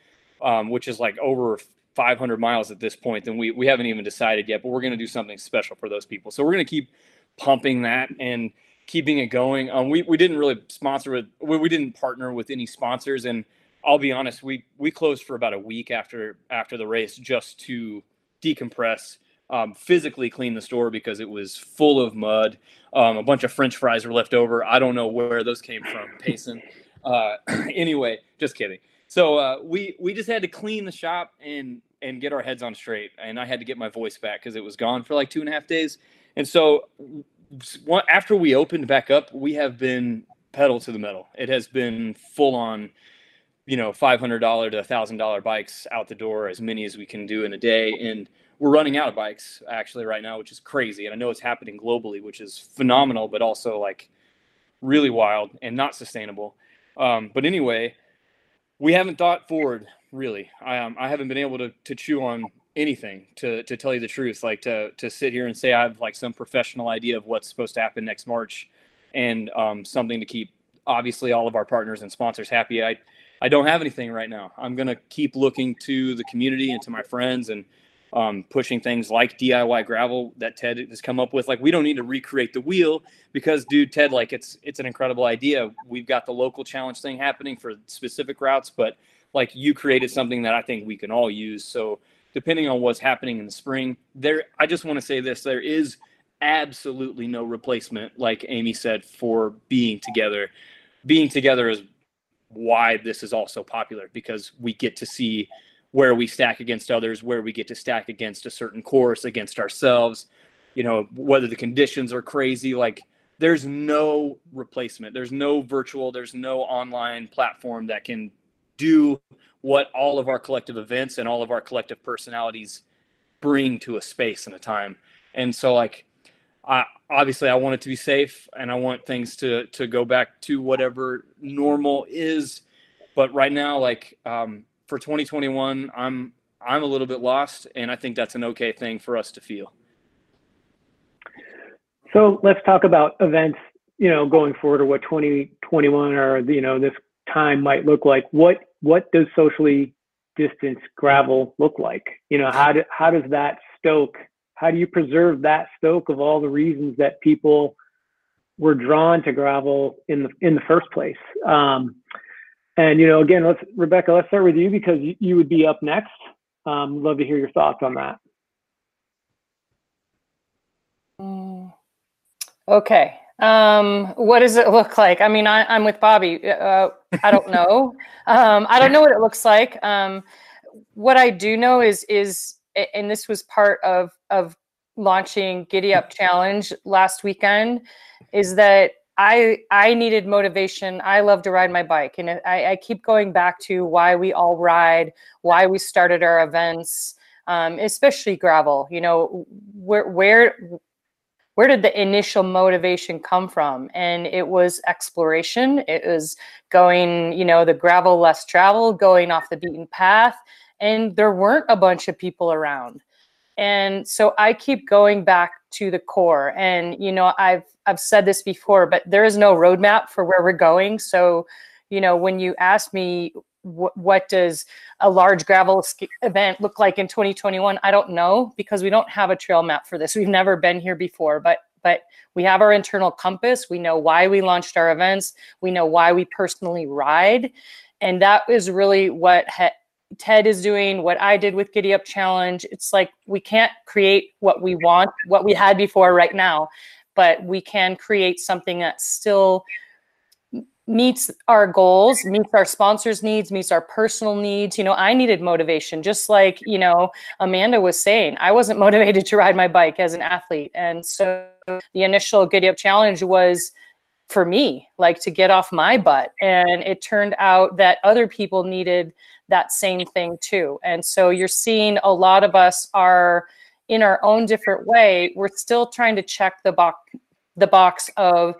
um, which is like over 500 miles at this point, then we, we haven't even decided yet, but we're going to do something special for those people. So we're going to keep pumping that and keeping it going. Um, we, we didn't really sponsor with, we, we didn't partner with any sponsors. And I'll be honest, we, we closed for about a week after, after the race just to decompress um, physically clean the store because it was full of mud. Um, a bunch of French fries were left over. I don't know where those came from, <laughs> Payson. Uh, <clears throat> anyway, just kidding. So uh, we we just had to clean the shop and and get our heads on straight. And I had to get my voice back because it was gone for like two and a half days. And so after we opened back up, we have been pedal to the metal. It has been full on you know, five hundred dollar to thousand dollar bikes out the door, as many as we can do in a day, and we're running out of bikes actually right now, which is crazy. And I know it's happening globally, which is phenomenal, but also like really wild and not sustainable. Um, but anyway, we haven't thought forward really. I um, I haven't been able to to chew on anything to to tell you the truth. Like to to sit here and say I have like some professional idea of what's supposed to happen next March, and um, something to keep obviously all of our partners and sponsors happy. I I don't have anything right now. I'm gonna keep looking to the community and to my friends and um, pushing things like DIY gravel that Ted has come up with. Like we don't need to recreate the wheel because, dude, Ted, like it's it's an incredible idea. We've got the local challenge thing happening for specific routes, but like you created something that I think we can all use. So depending on what's happening in the spring, there I just want to say this: there is absolutely no replacement, like Amy said, for being together. Being together is why this is also popular because we get to see where we stack against others, where we get to stack against a certain course, against ourselves, you know, whether the conditions are crazy. Like there's no replacement. There's no virtual, there's no online platform that can do what all of our collective events and all of our collective personalities bring to a space and a time. And so like I obviously I want it to be safe and I want things to to go back to whatever normal is. But right now, like um, for 2021, I'm I'm a little bit lost, and I think that's an okay thing for us to feel. So let's talk about events, you know, going forward, or what 2021 or you know this time might look like. What what does socially distance gravel look like? You know, how do, how does that stoke? How do you preserve that stoke of all the reasons that people were drawn to gravel in the in the first place? Um, and you know, again, let's Rebecca, let's start with you because you, would be up next. Um, love to hear your thoughts on that. Mm. Okay. Um, what does it look like? I mean, I, am with Bobby. Uh, I don't know. <laughs> um, I don't know what it looks like. Um, what I do know is is, and this was part of of launching Giddy Up Challenge last weekend, is that I I needed motivation. I love to ride my bike, and I, I keep going back to why we all ride, why we started our events, um, especially gravel. You know, where where where did the initial motivation come from? And it was exploration. It was going, you know, the gravel less travel, going off the beaten path, and there weren't a bunch of people around. And so I keep going back to the core. And you know, I've I've said this before, but there is no roadmap for where we're going. So, you know, when you ask me wh- what does a large gravel event look like in 2021, I don't know because we don't have a trail map for this. We've never been here before, but but we have our internal compass. We know why we launched our events. We know why we personally ride, and that is really what ha- Ted is doing, what I did with Giddy Up Challenge. It's like we can't create what we want, what we had before right now, but we can create something that still meets our goals, meets our sponsors' needs, meets our personal needs. You know, I needed motivation, just like, you know, Amanda was saying, I wasn't <laughs> motivated to ride my bike as an athlete. And so the initial Giddy Up Challenge was for me, like to get off my butt. And it turned out that other people needed that same thing too. And so you're seeing a lot of us are in our own different way. We're still trying to check the box the box of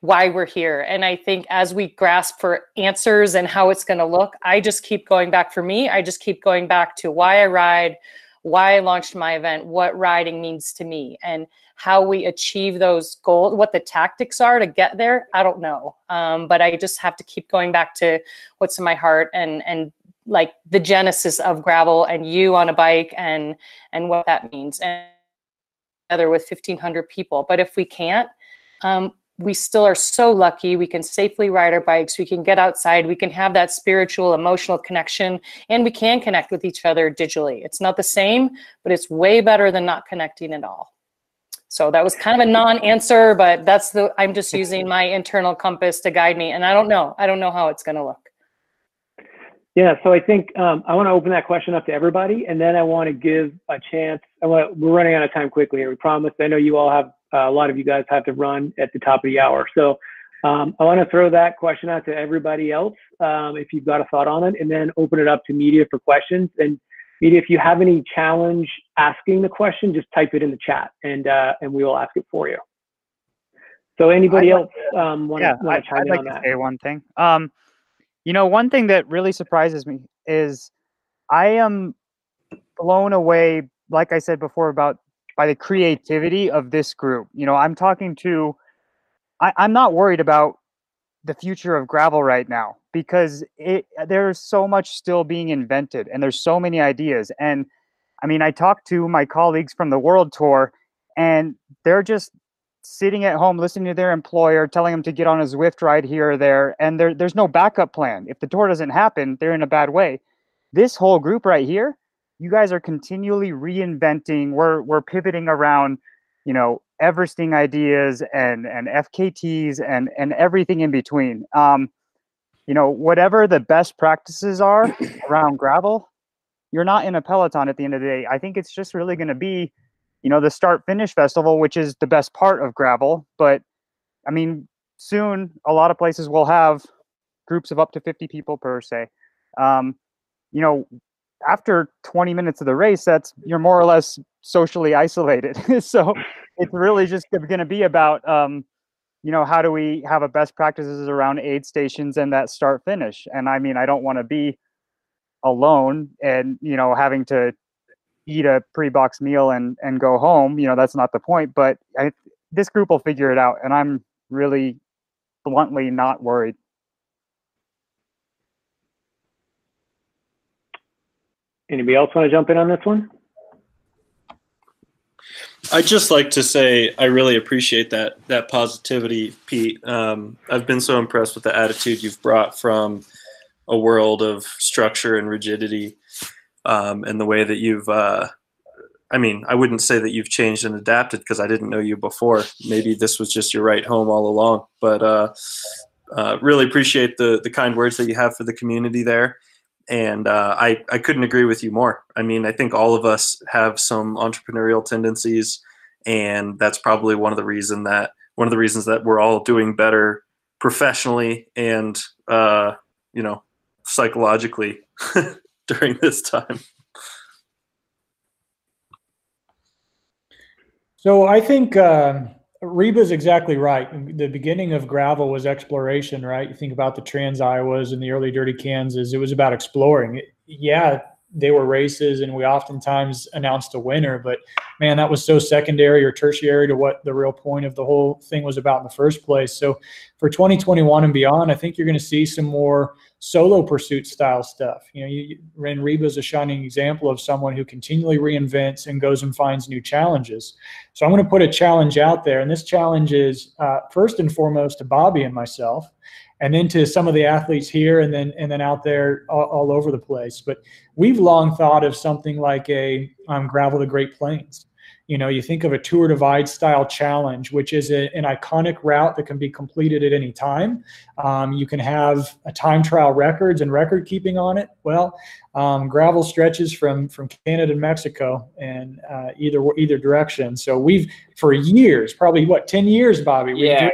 why we're here. And I think as we grasp for answers and how it's going to look, I just keep going back for me. I just keep going back to why I ride, why I launched my event, what riding means to me, and how we achieve those goals, what the tactics are to get there. I don't know. Um, but I just have to keep going back to what's in my heart and, and like the genesis of gravel and you on a bike and and what that means and together with 1500 people. But if we can't um, we still are so lucky. We can safely ride our bikes. We can get outside. We can have that spiritual emotional connection and we can connect with each other digitally. It's not the same but it's way better than not connecting at all. So that was kind of a non-answer but that's the i'm just <laughs> using my internal compass to guide me and i don't know. I don't know how it's going to look yeah, so I think um, I want to open that question up to everybody, and then I want to give a chance. I want, we're running out of time quickly here. We promised. I know you all have uh, a lot of you guys have to run at the top of the hour, so um, I want to throw that question out to everybody else um, if you've got a thought on it, and then open it up to media for questions. And media, if you have any challenge asking the question, just type it in the chat, and uh, and we will ask it for you. So anybody I'd else um, want yeah, to chime I'd in like on to that? say one thing. Um, you know, one thing that really surprises me is I am blown away, like I said before, about by the creativity of this group. You know, I'm talking to, I, I'm not worried about the future of gravel right now because it there's so much still being invented and there's so many ideas. And I mean, I talked to my colleagues from the World Tour, and they're just sitting at home listening to their employer telling them to get on a Zwift ride here or there, and there, there's no backup plan. If the tour doesn't happen, they're in a bad way. This whole group right here, you guys are continually reinventing. We're we're pivoting around, you know, Everesting ideas and and FKTs and and everything in between. Um, you know, whatever the best practices are <coughs> around gravel, you're not in a peloton at the end of the day. I think it's just really going to be you know, the start finish festival, which is the best part of gravel. But I mean, soon a lot of places will have groups of up to 50 people per se. Um, you know, after 20 minutes of the race, that's you're more or less socially isolated. <laughs> so it's really just going to be about, um, you know, how do we have a best practices around aid stations and that start finish? And I mean, I don't want to be alone and you know having to eat a pre-box meal and and go home you know that's not the point but I, this group will figure it out and i'm really bluntly not worried Anybody else want to jump in on this one? I'd just like to say I really appreciate that that positivity, Pete. Um, I've been so impressed with the attitude you've brought from a world of structure and rigidity um, and the way that you've uh, I mean, I wouldn't say that you've changed and adapted because I didn't know you before. Maybe this was just your right home all along. But uh, uh, really appreciate the the kind words that you have for the community there, and uh, I I couldn't agree with you more. I mean, I think all of us have some entrepreneurial tendencies, and that's probably one of the reason that one of the reasons that we're all doing better professionally and uh, you know psychologically <laughs> <laughs> during this time. So I think uh, Reba is exactly right. The beginning of gravel was exploration, right? You think about the Trans Iowas and the early Dirty Kanzas. It was about exploring. Yeah, they were races, and we oftentimes announced a winner. But man, that was so secondary or tertiary to what the real point of the whole thing was about in the first place. So for 2021 and beyond, I think you're going to see some more solo pursuit style stuff. You know, you, Ren Reba is a shining example of someone who continually reinvents and goes and finds new challenges. So I'm going to put a challenge out there, and this challenge is uh, first and foremost to Bobby and myself, and then to some of the athletes here, and then and then out there all, all over the place. But we've long thought of something like a um, gravel the Great Plains you know, you think of a Tour Divide style challenge, which is a, an iconic route that can be completed at any time. Um, you can have a time trial records and record keeping on it. Well, um, gravel stretches from from Canada to Mexico and uh, either either direction. So we've for years, probably what ten years, Bobby. Yeah.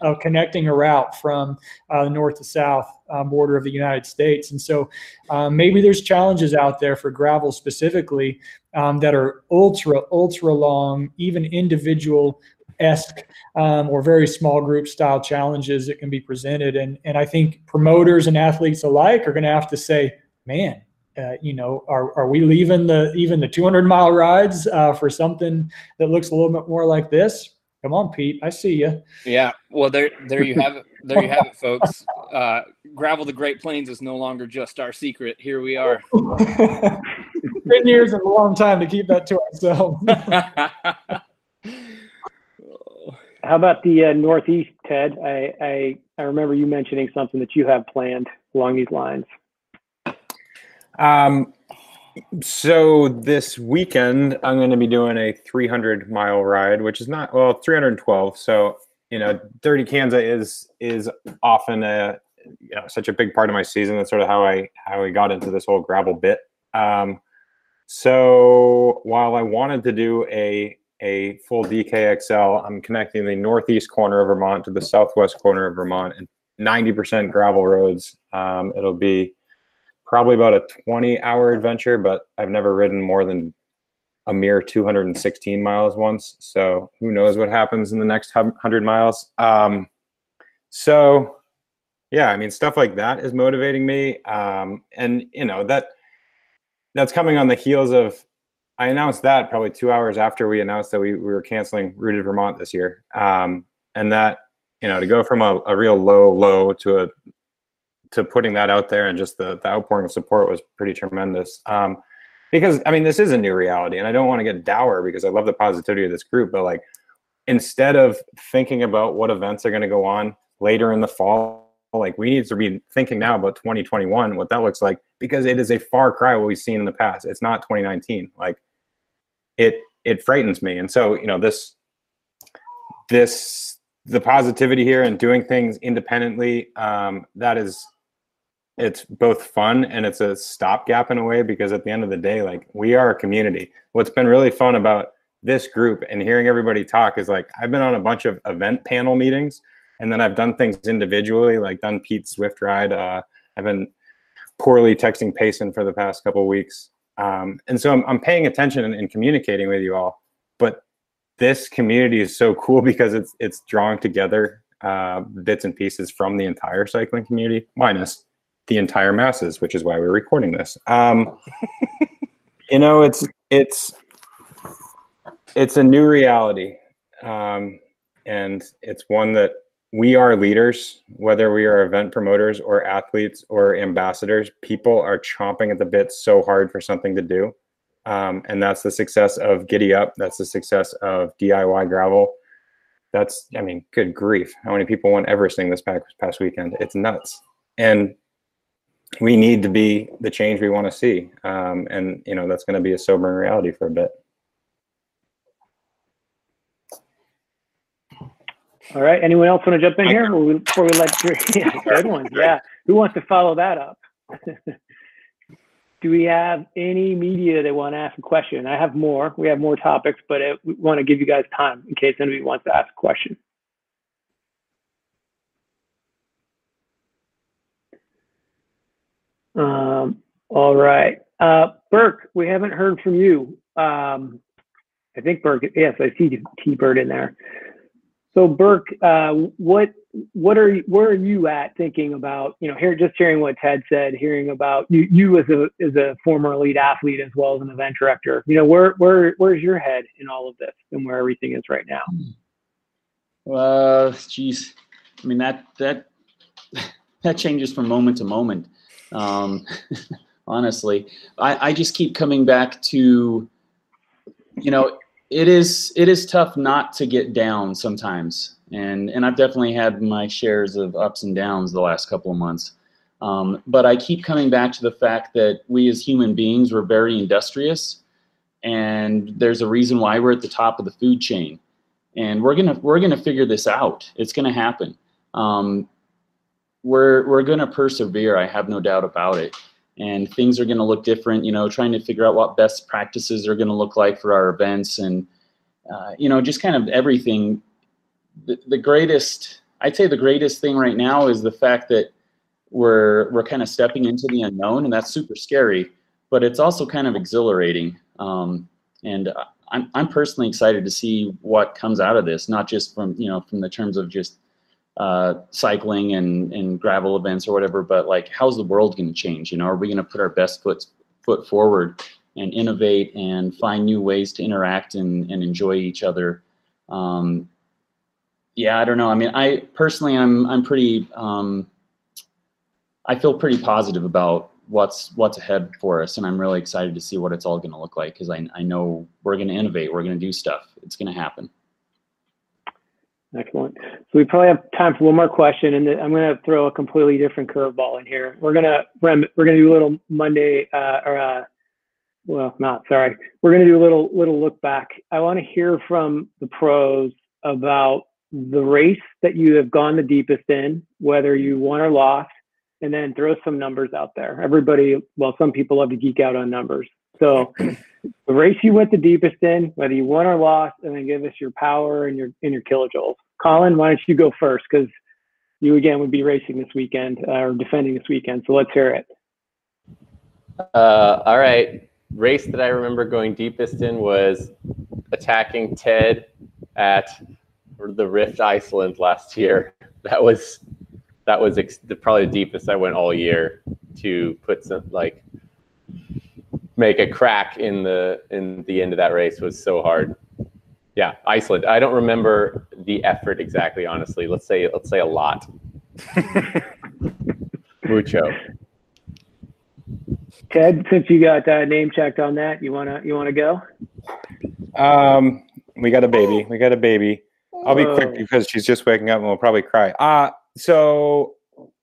Of connecting a route from uh, north to south uh, border of the United States, and so um, maybe there's challenges out there for gravel specifically um, that are ultra, ultra long, even individual esque um, or very small group style challenges that can be presented. And, and I think promoters and athletes alike are going to have to say, man, uh, you know, are, are we leaving the even the 200 mile rides uh, for something that looks a little bit more like this? Come on, Pete, I see you. Yeah, well, there, there you have it. There you have it, folks. <laughs> Uh, gravel the Great Plains is no longer just our secret. Here we are. <laughs> Ten years is a long time to keep that to ourselves. <laughs> How about the uh, Northeast, Ted? I, I I remember you mentioning something that you have planned along these lines. Um, so this weekend I'm going to be doing a 300 mile ride, which is not well 312. So you know, Dirty Kanza is is often a you know such a big part of my season. That's sort of how I how I got into this whole gravel bit. Um, so while I wanted to do a a full DKXL, I'm connecting the northeast corner of Vermont to the southwest corner of Vermont and 90% gravel roads. Um, it'll be probably about a 20 hour adventure, but I've never ridden more than a mere 216 miles once. So who knows what happens in the next 100 miles. Um, so yeah, I mean, stuff like that is motivating me. Um, and you know, that that's coming on the heels of I announced that probably two hours after we announced that we, we were canceling Rooted Vermont this year. Um, and that, you know, to go from a, a, real low, low to a to putting that out there and just the, the outpouring of support was pretty tremendous. Um, because I mean, this is a new reality, and I don't want to get dour because I love the positivity of this group, but like instead of thinking about what events are going to go on later in the fall like we need to be thinking now about 2021 what that looks like because it is a far cry what we've seen in the past it's not 2019 like it it frightens me and so you know this this the positivity here and doing things independently um, that is it's both fun and it's a stopgap in a way because at the end of the day like we are a community what's been really fun about this group and hearing everybody talk is like i've been on a bunch of event panel meetings and then I've done things individually, like done Pete's Zwift ride. Uh, I've been poorly texting Payson for the past couple weeks. Um, and so I'm, I'm paying attention and, and, communicating with you all. But this community is so cool <laughs> because it's it's drawing together uh, bits and pieces from the entire cycling community, minus the entire masses, which is why we're recording this. Um, <laughs> you know, it's it's it's a new reality, um, and it's one that we are leaders, whether we are event promoters or athletes or ambassadors. People are chomping at the bit so hard for something to do. Um, and that's the success of Giddy Up. That's the success of DIY Gravel. That's, I mean, good grief. How many people went Everesting this past, past weekend? It's nuts. And we need to be the change we want to see. Um, and, you know, that's going to be a sobering reality for a bit. All right. Anyone else want to jump in here before we let <laughs> yeah, good one. Yeah. Who wants to follow that up? <laughs> Do we have any media that want to ask a question? I have more. We have more topics, but it, we want to give you guys time in case anybody wants to ask a question. Um, all right. Uh, Burke, we haven't heard from you. Um, I think Burke, yes, I see T-Bird in there. So Burke, uh, what what are where are you at thinking about you know here just hearing what Ted said, hearing about you you as a as a former elite athlete as well as an event director. You know where where where's your head in all of this and where everything is right now? Uh, geez, I mean that that <laughs> that changes from moment to moment. Um, <laughs> honestly, I I just keep coming back to you know it is it is tough not to get down sometimes, and and I've definitely had my shares of ups and downs the last couple of months. Um, but I keep coming back to the fact that we as human beings we're very industrious, and there's a reason why we're at the top of the food chain, and we're gonna we're gonna figure this out. It's gonna happen. Um, we're we're gonna persevere. I have no doubt about it and things are going to look different you know trying to figure out what best practices are going to look like for our events and uh, you know just kind of everything the, the greatest i'd say the greatest thing right now is the fact that we're we're kind of stepping into the unknown and that's super scary but it's also kind of exhilarating um, and I'm, I'm personally excited to see what comes out of this not just from you know from the terms of just uh, cycling and, and gravel events or whatever, but like, how's the world going to change? You know, are we going to put our best foot foot forward and innovate and find new ways to interact and, and enjoy each other? Um, yeah, I don't know. I mean, I personally, I'm I'm pretty, um, I feel pretty positive about what's what's ahead for us, and I'm really excited to see what it's all going to look like because I I know we're going to innovate, we're going to do stuff, it's going to happen. Excellent. So we probably have time for one more question, and I'm going to throw a completely different curveball in here. We're gonna we're gonna do a little Monday uh, or uh, well, not sorry. We're gonna do a little little look back. I want to hear from the pros about the race that you have gone the deepest in, whether you won or lost, and then throw some numbers out there. Everybody, well, some people love to geek out on numbers. So the race you went the deepest in, whether you won or lost, and then give us your power and your and your kilojoules. Colin, why don't you go first? Because you again would be racing this weekend uh, or defending this weekend. So let's hear it. Uh, all right. Race that I remember going deepest in was attacking Ted at the Rift Iceland last year. That was that was ex- probably the deepest I went all year to put some like make a crack in the in the end of that race was so hard. Yeah, Iceland. I don't remember the effort exactly, honestly. Let's say let's say a lot. <laughs> Mucho. Ted, since you got uh, name checked on that, you wanna you wanna go? Um, we got a baby. We got a baby. I'll be quick because she's just waking up and will probably cry. Uh so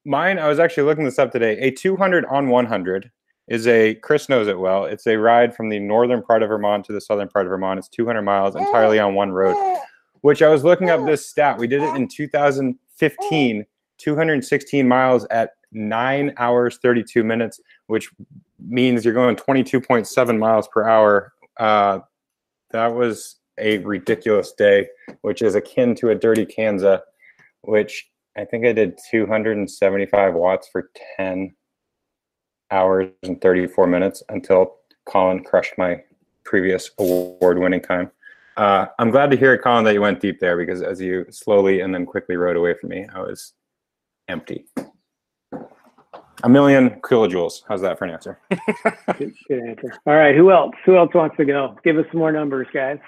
mine. I was actually looking this up today. A 200 on 100 is a Chris knows it well. It's a ride from the northern part of Vermont to the southern part of Vermont. It's 200 miles entirely on one road. Which I was looking up this stat. We did it in 2015, 216 miles at nine hours 32 minutes, which means you're going 22.7 miles per hour. Uh, that was a ridiculous day, which is akin to a dirty Kanza, which I think I did 275 watts for 10 hours and 34 minutes until Colin crushed my previous award winning time. Uh, I'm glad to hear, Colin, that you went deep there because as you slowly and then quickly rode away from me, I was empty. A million kilojoules. How's that for an answer? good, <laughs> good answer. All right. Who else? Who else wants to go? Give us some more numbers, guys.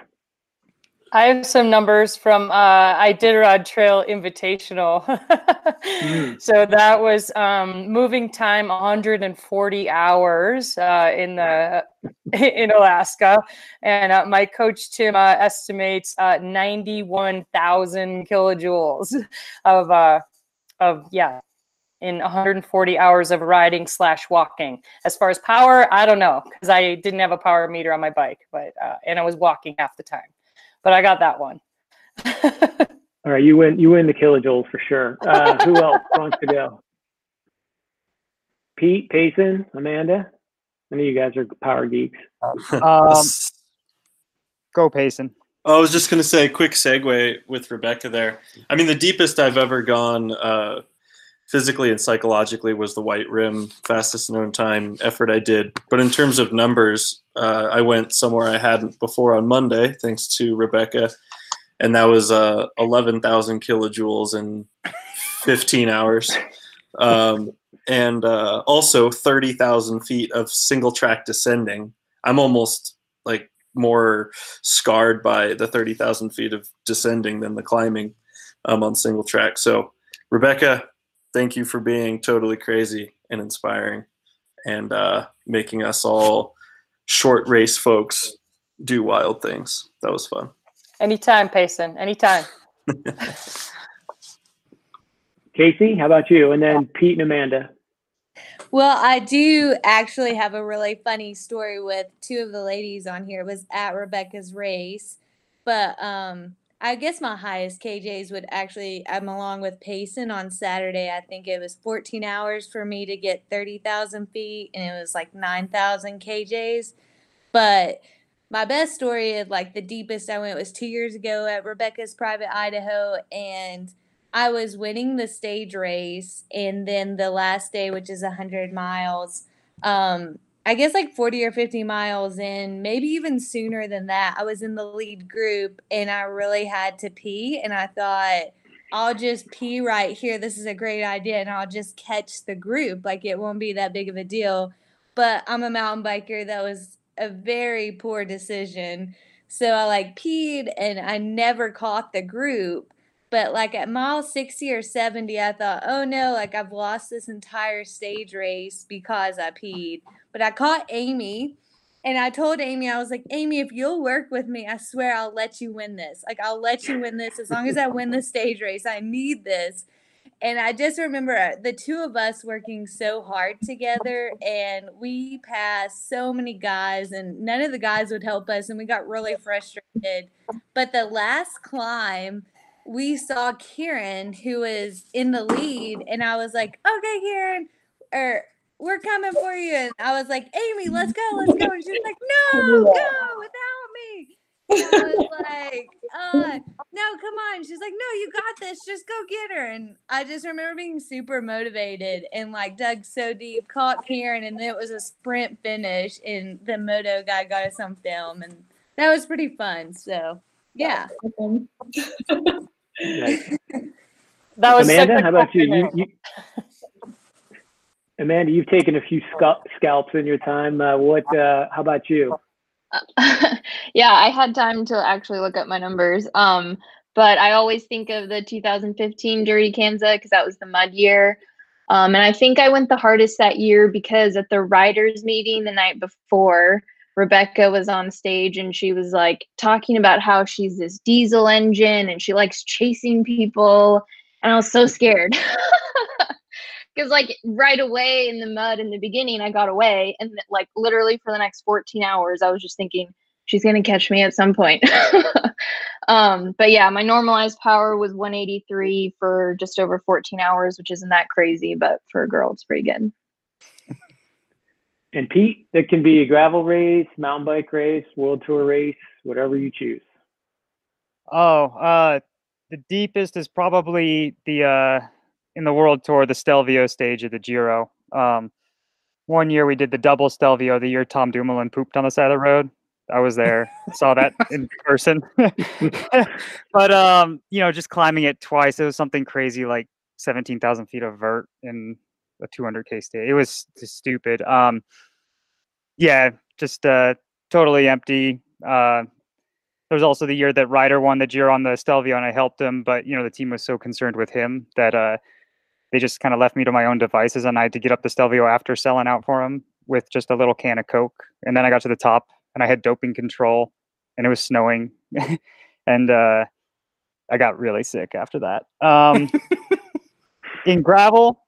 I have some numbers from uh, Iditarod Trail Invitational. mm. <laughs> So that was um, moving time 140 hours uh, in the <laughs> in Alaska, and uh, my coach Tim uh, estimates uh, 91,000 kilojoules of uh, of yeah in 140 hours of riding slash walking. As far as power, I don't know because I didn't have a power meter on my bike, but and I was walking half the time but I got that one. <laughs> All right, you win. You win the kilojoules for sure. Uh, who else <laughs> wants to go? Pete, Payson, Amanda. I know you guys are power geeks. Um, <laughs> go Payson. I was just going to say, quick segue with Rebecca there. I mean, the deepest I've ever gone uh, physically and psychologically was the white rim fastest known time effort I did. But in terms of numbers, uh, I went somewhere I hadn't before on Monday, thanks to Rebecca, and that was uh, 11,000 kilojoules in 15 hours. Um, and uh, also 30,000 feet of single track descending. I'm almost like more scarred by the 30,000 feet of descending than the climbing um, on single track. So, Rebecca, thank you for being totally crazy and inspiring and uh, making us all short race folks do wild things. That was fun. Anytime, Payson. Anytime. <laughs> Kaysee, how about you? And then Pete and Amanda. Well, I do actually have a really funny story with two of the ladies on here. It was at Rebecca's race, but um, I guess my highest KJs would actually, I'm along with Payson on Saturday. I think it was 14 hours for me to get 30,000 feet, and it was like 9,000 KJs. But my best story of like the deepest I went was two years ago at Rebecca's Private Idaho, and I was winning the stage race, and then the last day, which is 100 miles, um, I guess like 40 or 50 miles in, maybe even sooner than that, I was in the lead group and I really had to pee. And I thought, I'll just pee right here. This is a great idea. And I'll just catch the group. Like it won't be that big of a deal. But I'm a mountain biker. That was a very poor decision. So I like peed and I never caught the group. But like at mile 60 or 70, I thought, oh no, like I've lost this entire stage race because I peed. But I caught Amy and I told Amy, I was like, Amy, if you'll work with me, I swear I'll let you win this. Like, I'll let you win this as long as I win the stage race. I need this. And I just remember uh, the two of us working so hard together, and we passed so many guys, and none of the guys would help us, and we got really frustrated. But the last climb, we saw Kieran, who was in the lead, and I was like, okay, Kieran, or we're coming for you. And I was like, Amy, let's go, let's go. And she's like, no, <laughs> go without me. And I was like, uh, no, come on. She's like, no, you got this. Just go get her. And I just remember being super motivated and like dug so deep, caught Karen, and then it was a sprint finish. And the moto guy got us on film. And that was pretty fun. So, yeah. <laughs> That was Amanda. How about you? you, you <laughs> Amanda, you've taken a few scalps in your time. Uh, what? Uh, how about you? <laughs> yeah, I had time to actually look up my numbers. Um, but I always think of the 2015 Dirty Kanza because that was the mud year. Um, and I think I went the hardest that year because at the writers' meeting the night before, Rebecca was on stage and she was like talking about how she's this diesel engine and she likes chasing people. And I was so scared. <laughs> Because, like, right away in the mud in the beginning, I got away. And, like, literally for the next 14 hours, I was just thinking, she's going to catch me at some point. <laughs> um, but yeah, my normalized power was 183 for just over 14 hours, which isn't that crazy, but for a girl, it's pretty good. <laughs> And Pete, it can be a gravel race, mountain bike race, world tour race, whatever you choose. Oh, uh, the deepest is probably the uh, in the world tour, the Stelvio stage of the Giro. Um, one year we did the double Stelvio. The year Tom Dumoulin pooped on the side of the road. I was there, <laughs> saw that in person. <laughs> but um, you know, just climbing it twice, it was something crazy like seventeen thousand feet of vert in a 200k stage. It was just stupid. Um, yeah, just uh, totally empty. Uh, there was also the year that Ryder won the Giro on the Stelvio, and I helped him, but you know the team was so concerned with him that uh, they just kind of left me to my own devices, and I had to get up the Stelvio after selling out for him with just a little can of Coke. And then I got to the top, and I had doping control, and it was snowing, <laughs> and uh, I got really sick after that. Um, <laughs> in gravel,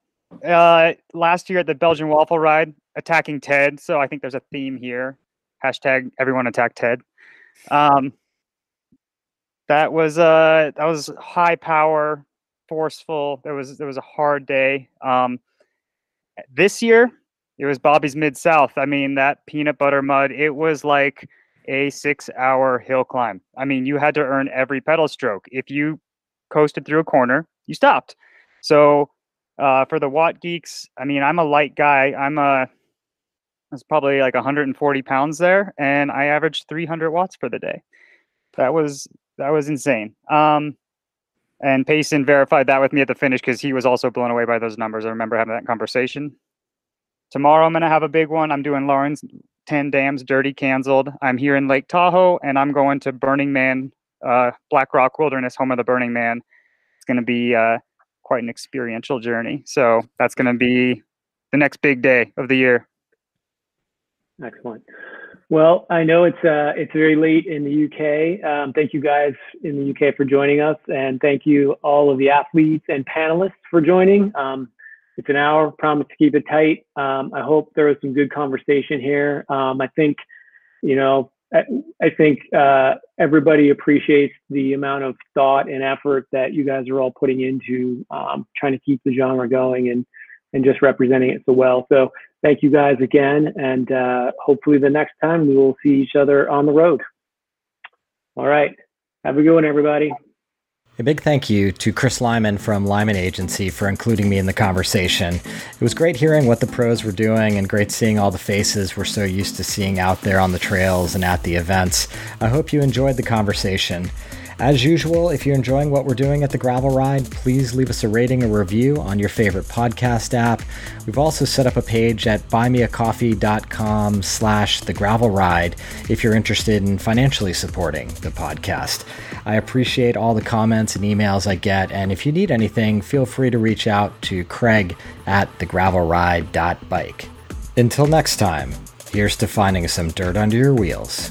uh, last year at the Belgian Waffle Ride, attacking Ted. So I think there's a theme here. Hashtag everyone attack Ted. Um, that was uh that was high power, forceful. There was there was a hard day. Um, this year it was Bobby's Mid South. I mean that peanut butter mud. It was like a six-hour hill climb. I mean you had to earn every pedal stroke. If you coasted through a corner, you stopped. So Uh, for the watt geeks, I mean, I'm a light guy. I'm a that's probably like 140 pounds there, and I averaged 300 watts for the day. That was that was insane. Um, and Payson verified that with me at the finish because he was also blown away by those numbers. I remember having that conversation. Tomorrow I'm gonna have a big one. I'm doing Laurens ten Dam's dirty canceled. I'm here in Lake Tahoe, and I'm going to Burning Man, uh, Black Rock Wilderness, home of the Burning Man. It's gonna be uh, quite an experiential journey. So that's going to be the next big day of the year. Excellent. Well, I know it's uh, it's very late in the UK. Um, thank you guys in the UK for joining us, and thank you all of the athletes and panelists for joining. Um, it's an hour. Promise to keep it tight. Um, I hope there was some good conversation here. Um, I think, you know, I, think uh, everybody appreciates the amount of thought and effort that you guys are all putting into um, trying to keep the genre going and and just representing it so well. So thank you guys again, and uh, hopefully the next time we will see each other on the road. All right, have a good one, everybody. A big thank you to Chris Lyman from Lyman Agency for including me in the conversation. It was great hearing what the pros were doing and great seeing all the faces we're so used to seeing out there on the trails and at the events. I hope you enjoyed the conversation. As usual, if you're enjoying what we're doing at the Gravel Ride, please leave us a rating or review on your favorite podcast app. We've also set up a page at buymeacoffee.com slash the gravel ride if you're interested in financially supporting the podcast. I appreciate all the comments and emails I get, and if you need anything, feel free to reach out to Craig at thegravelride.bike. Until next time, here's to finding some dirt under your wheels.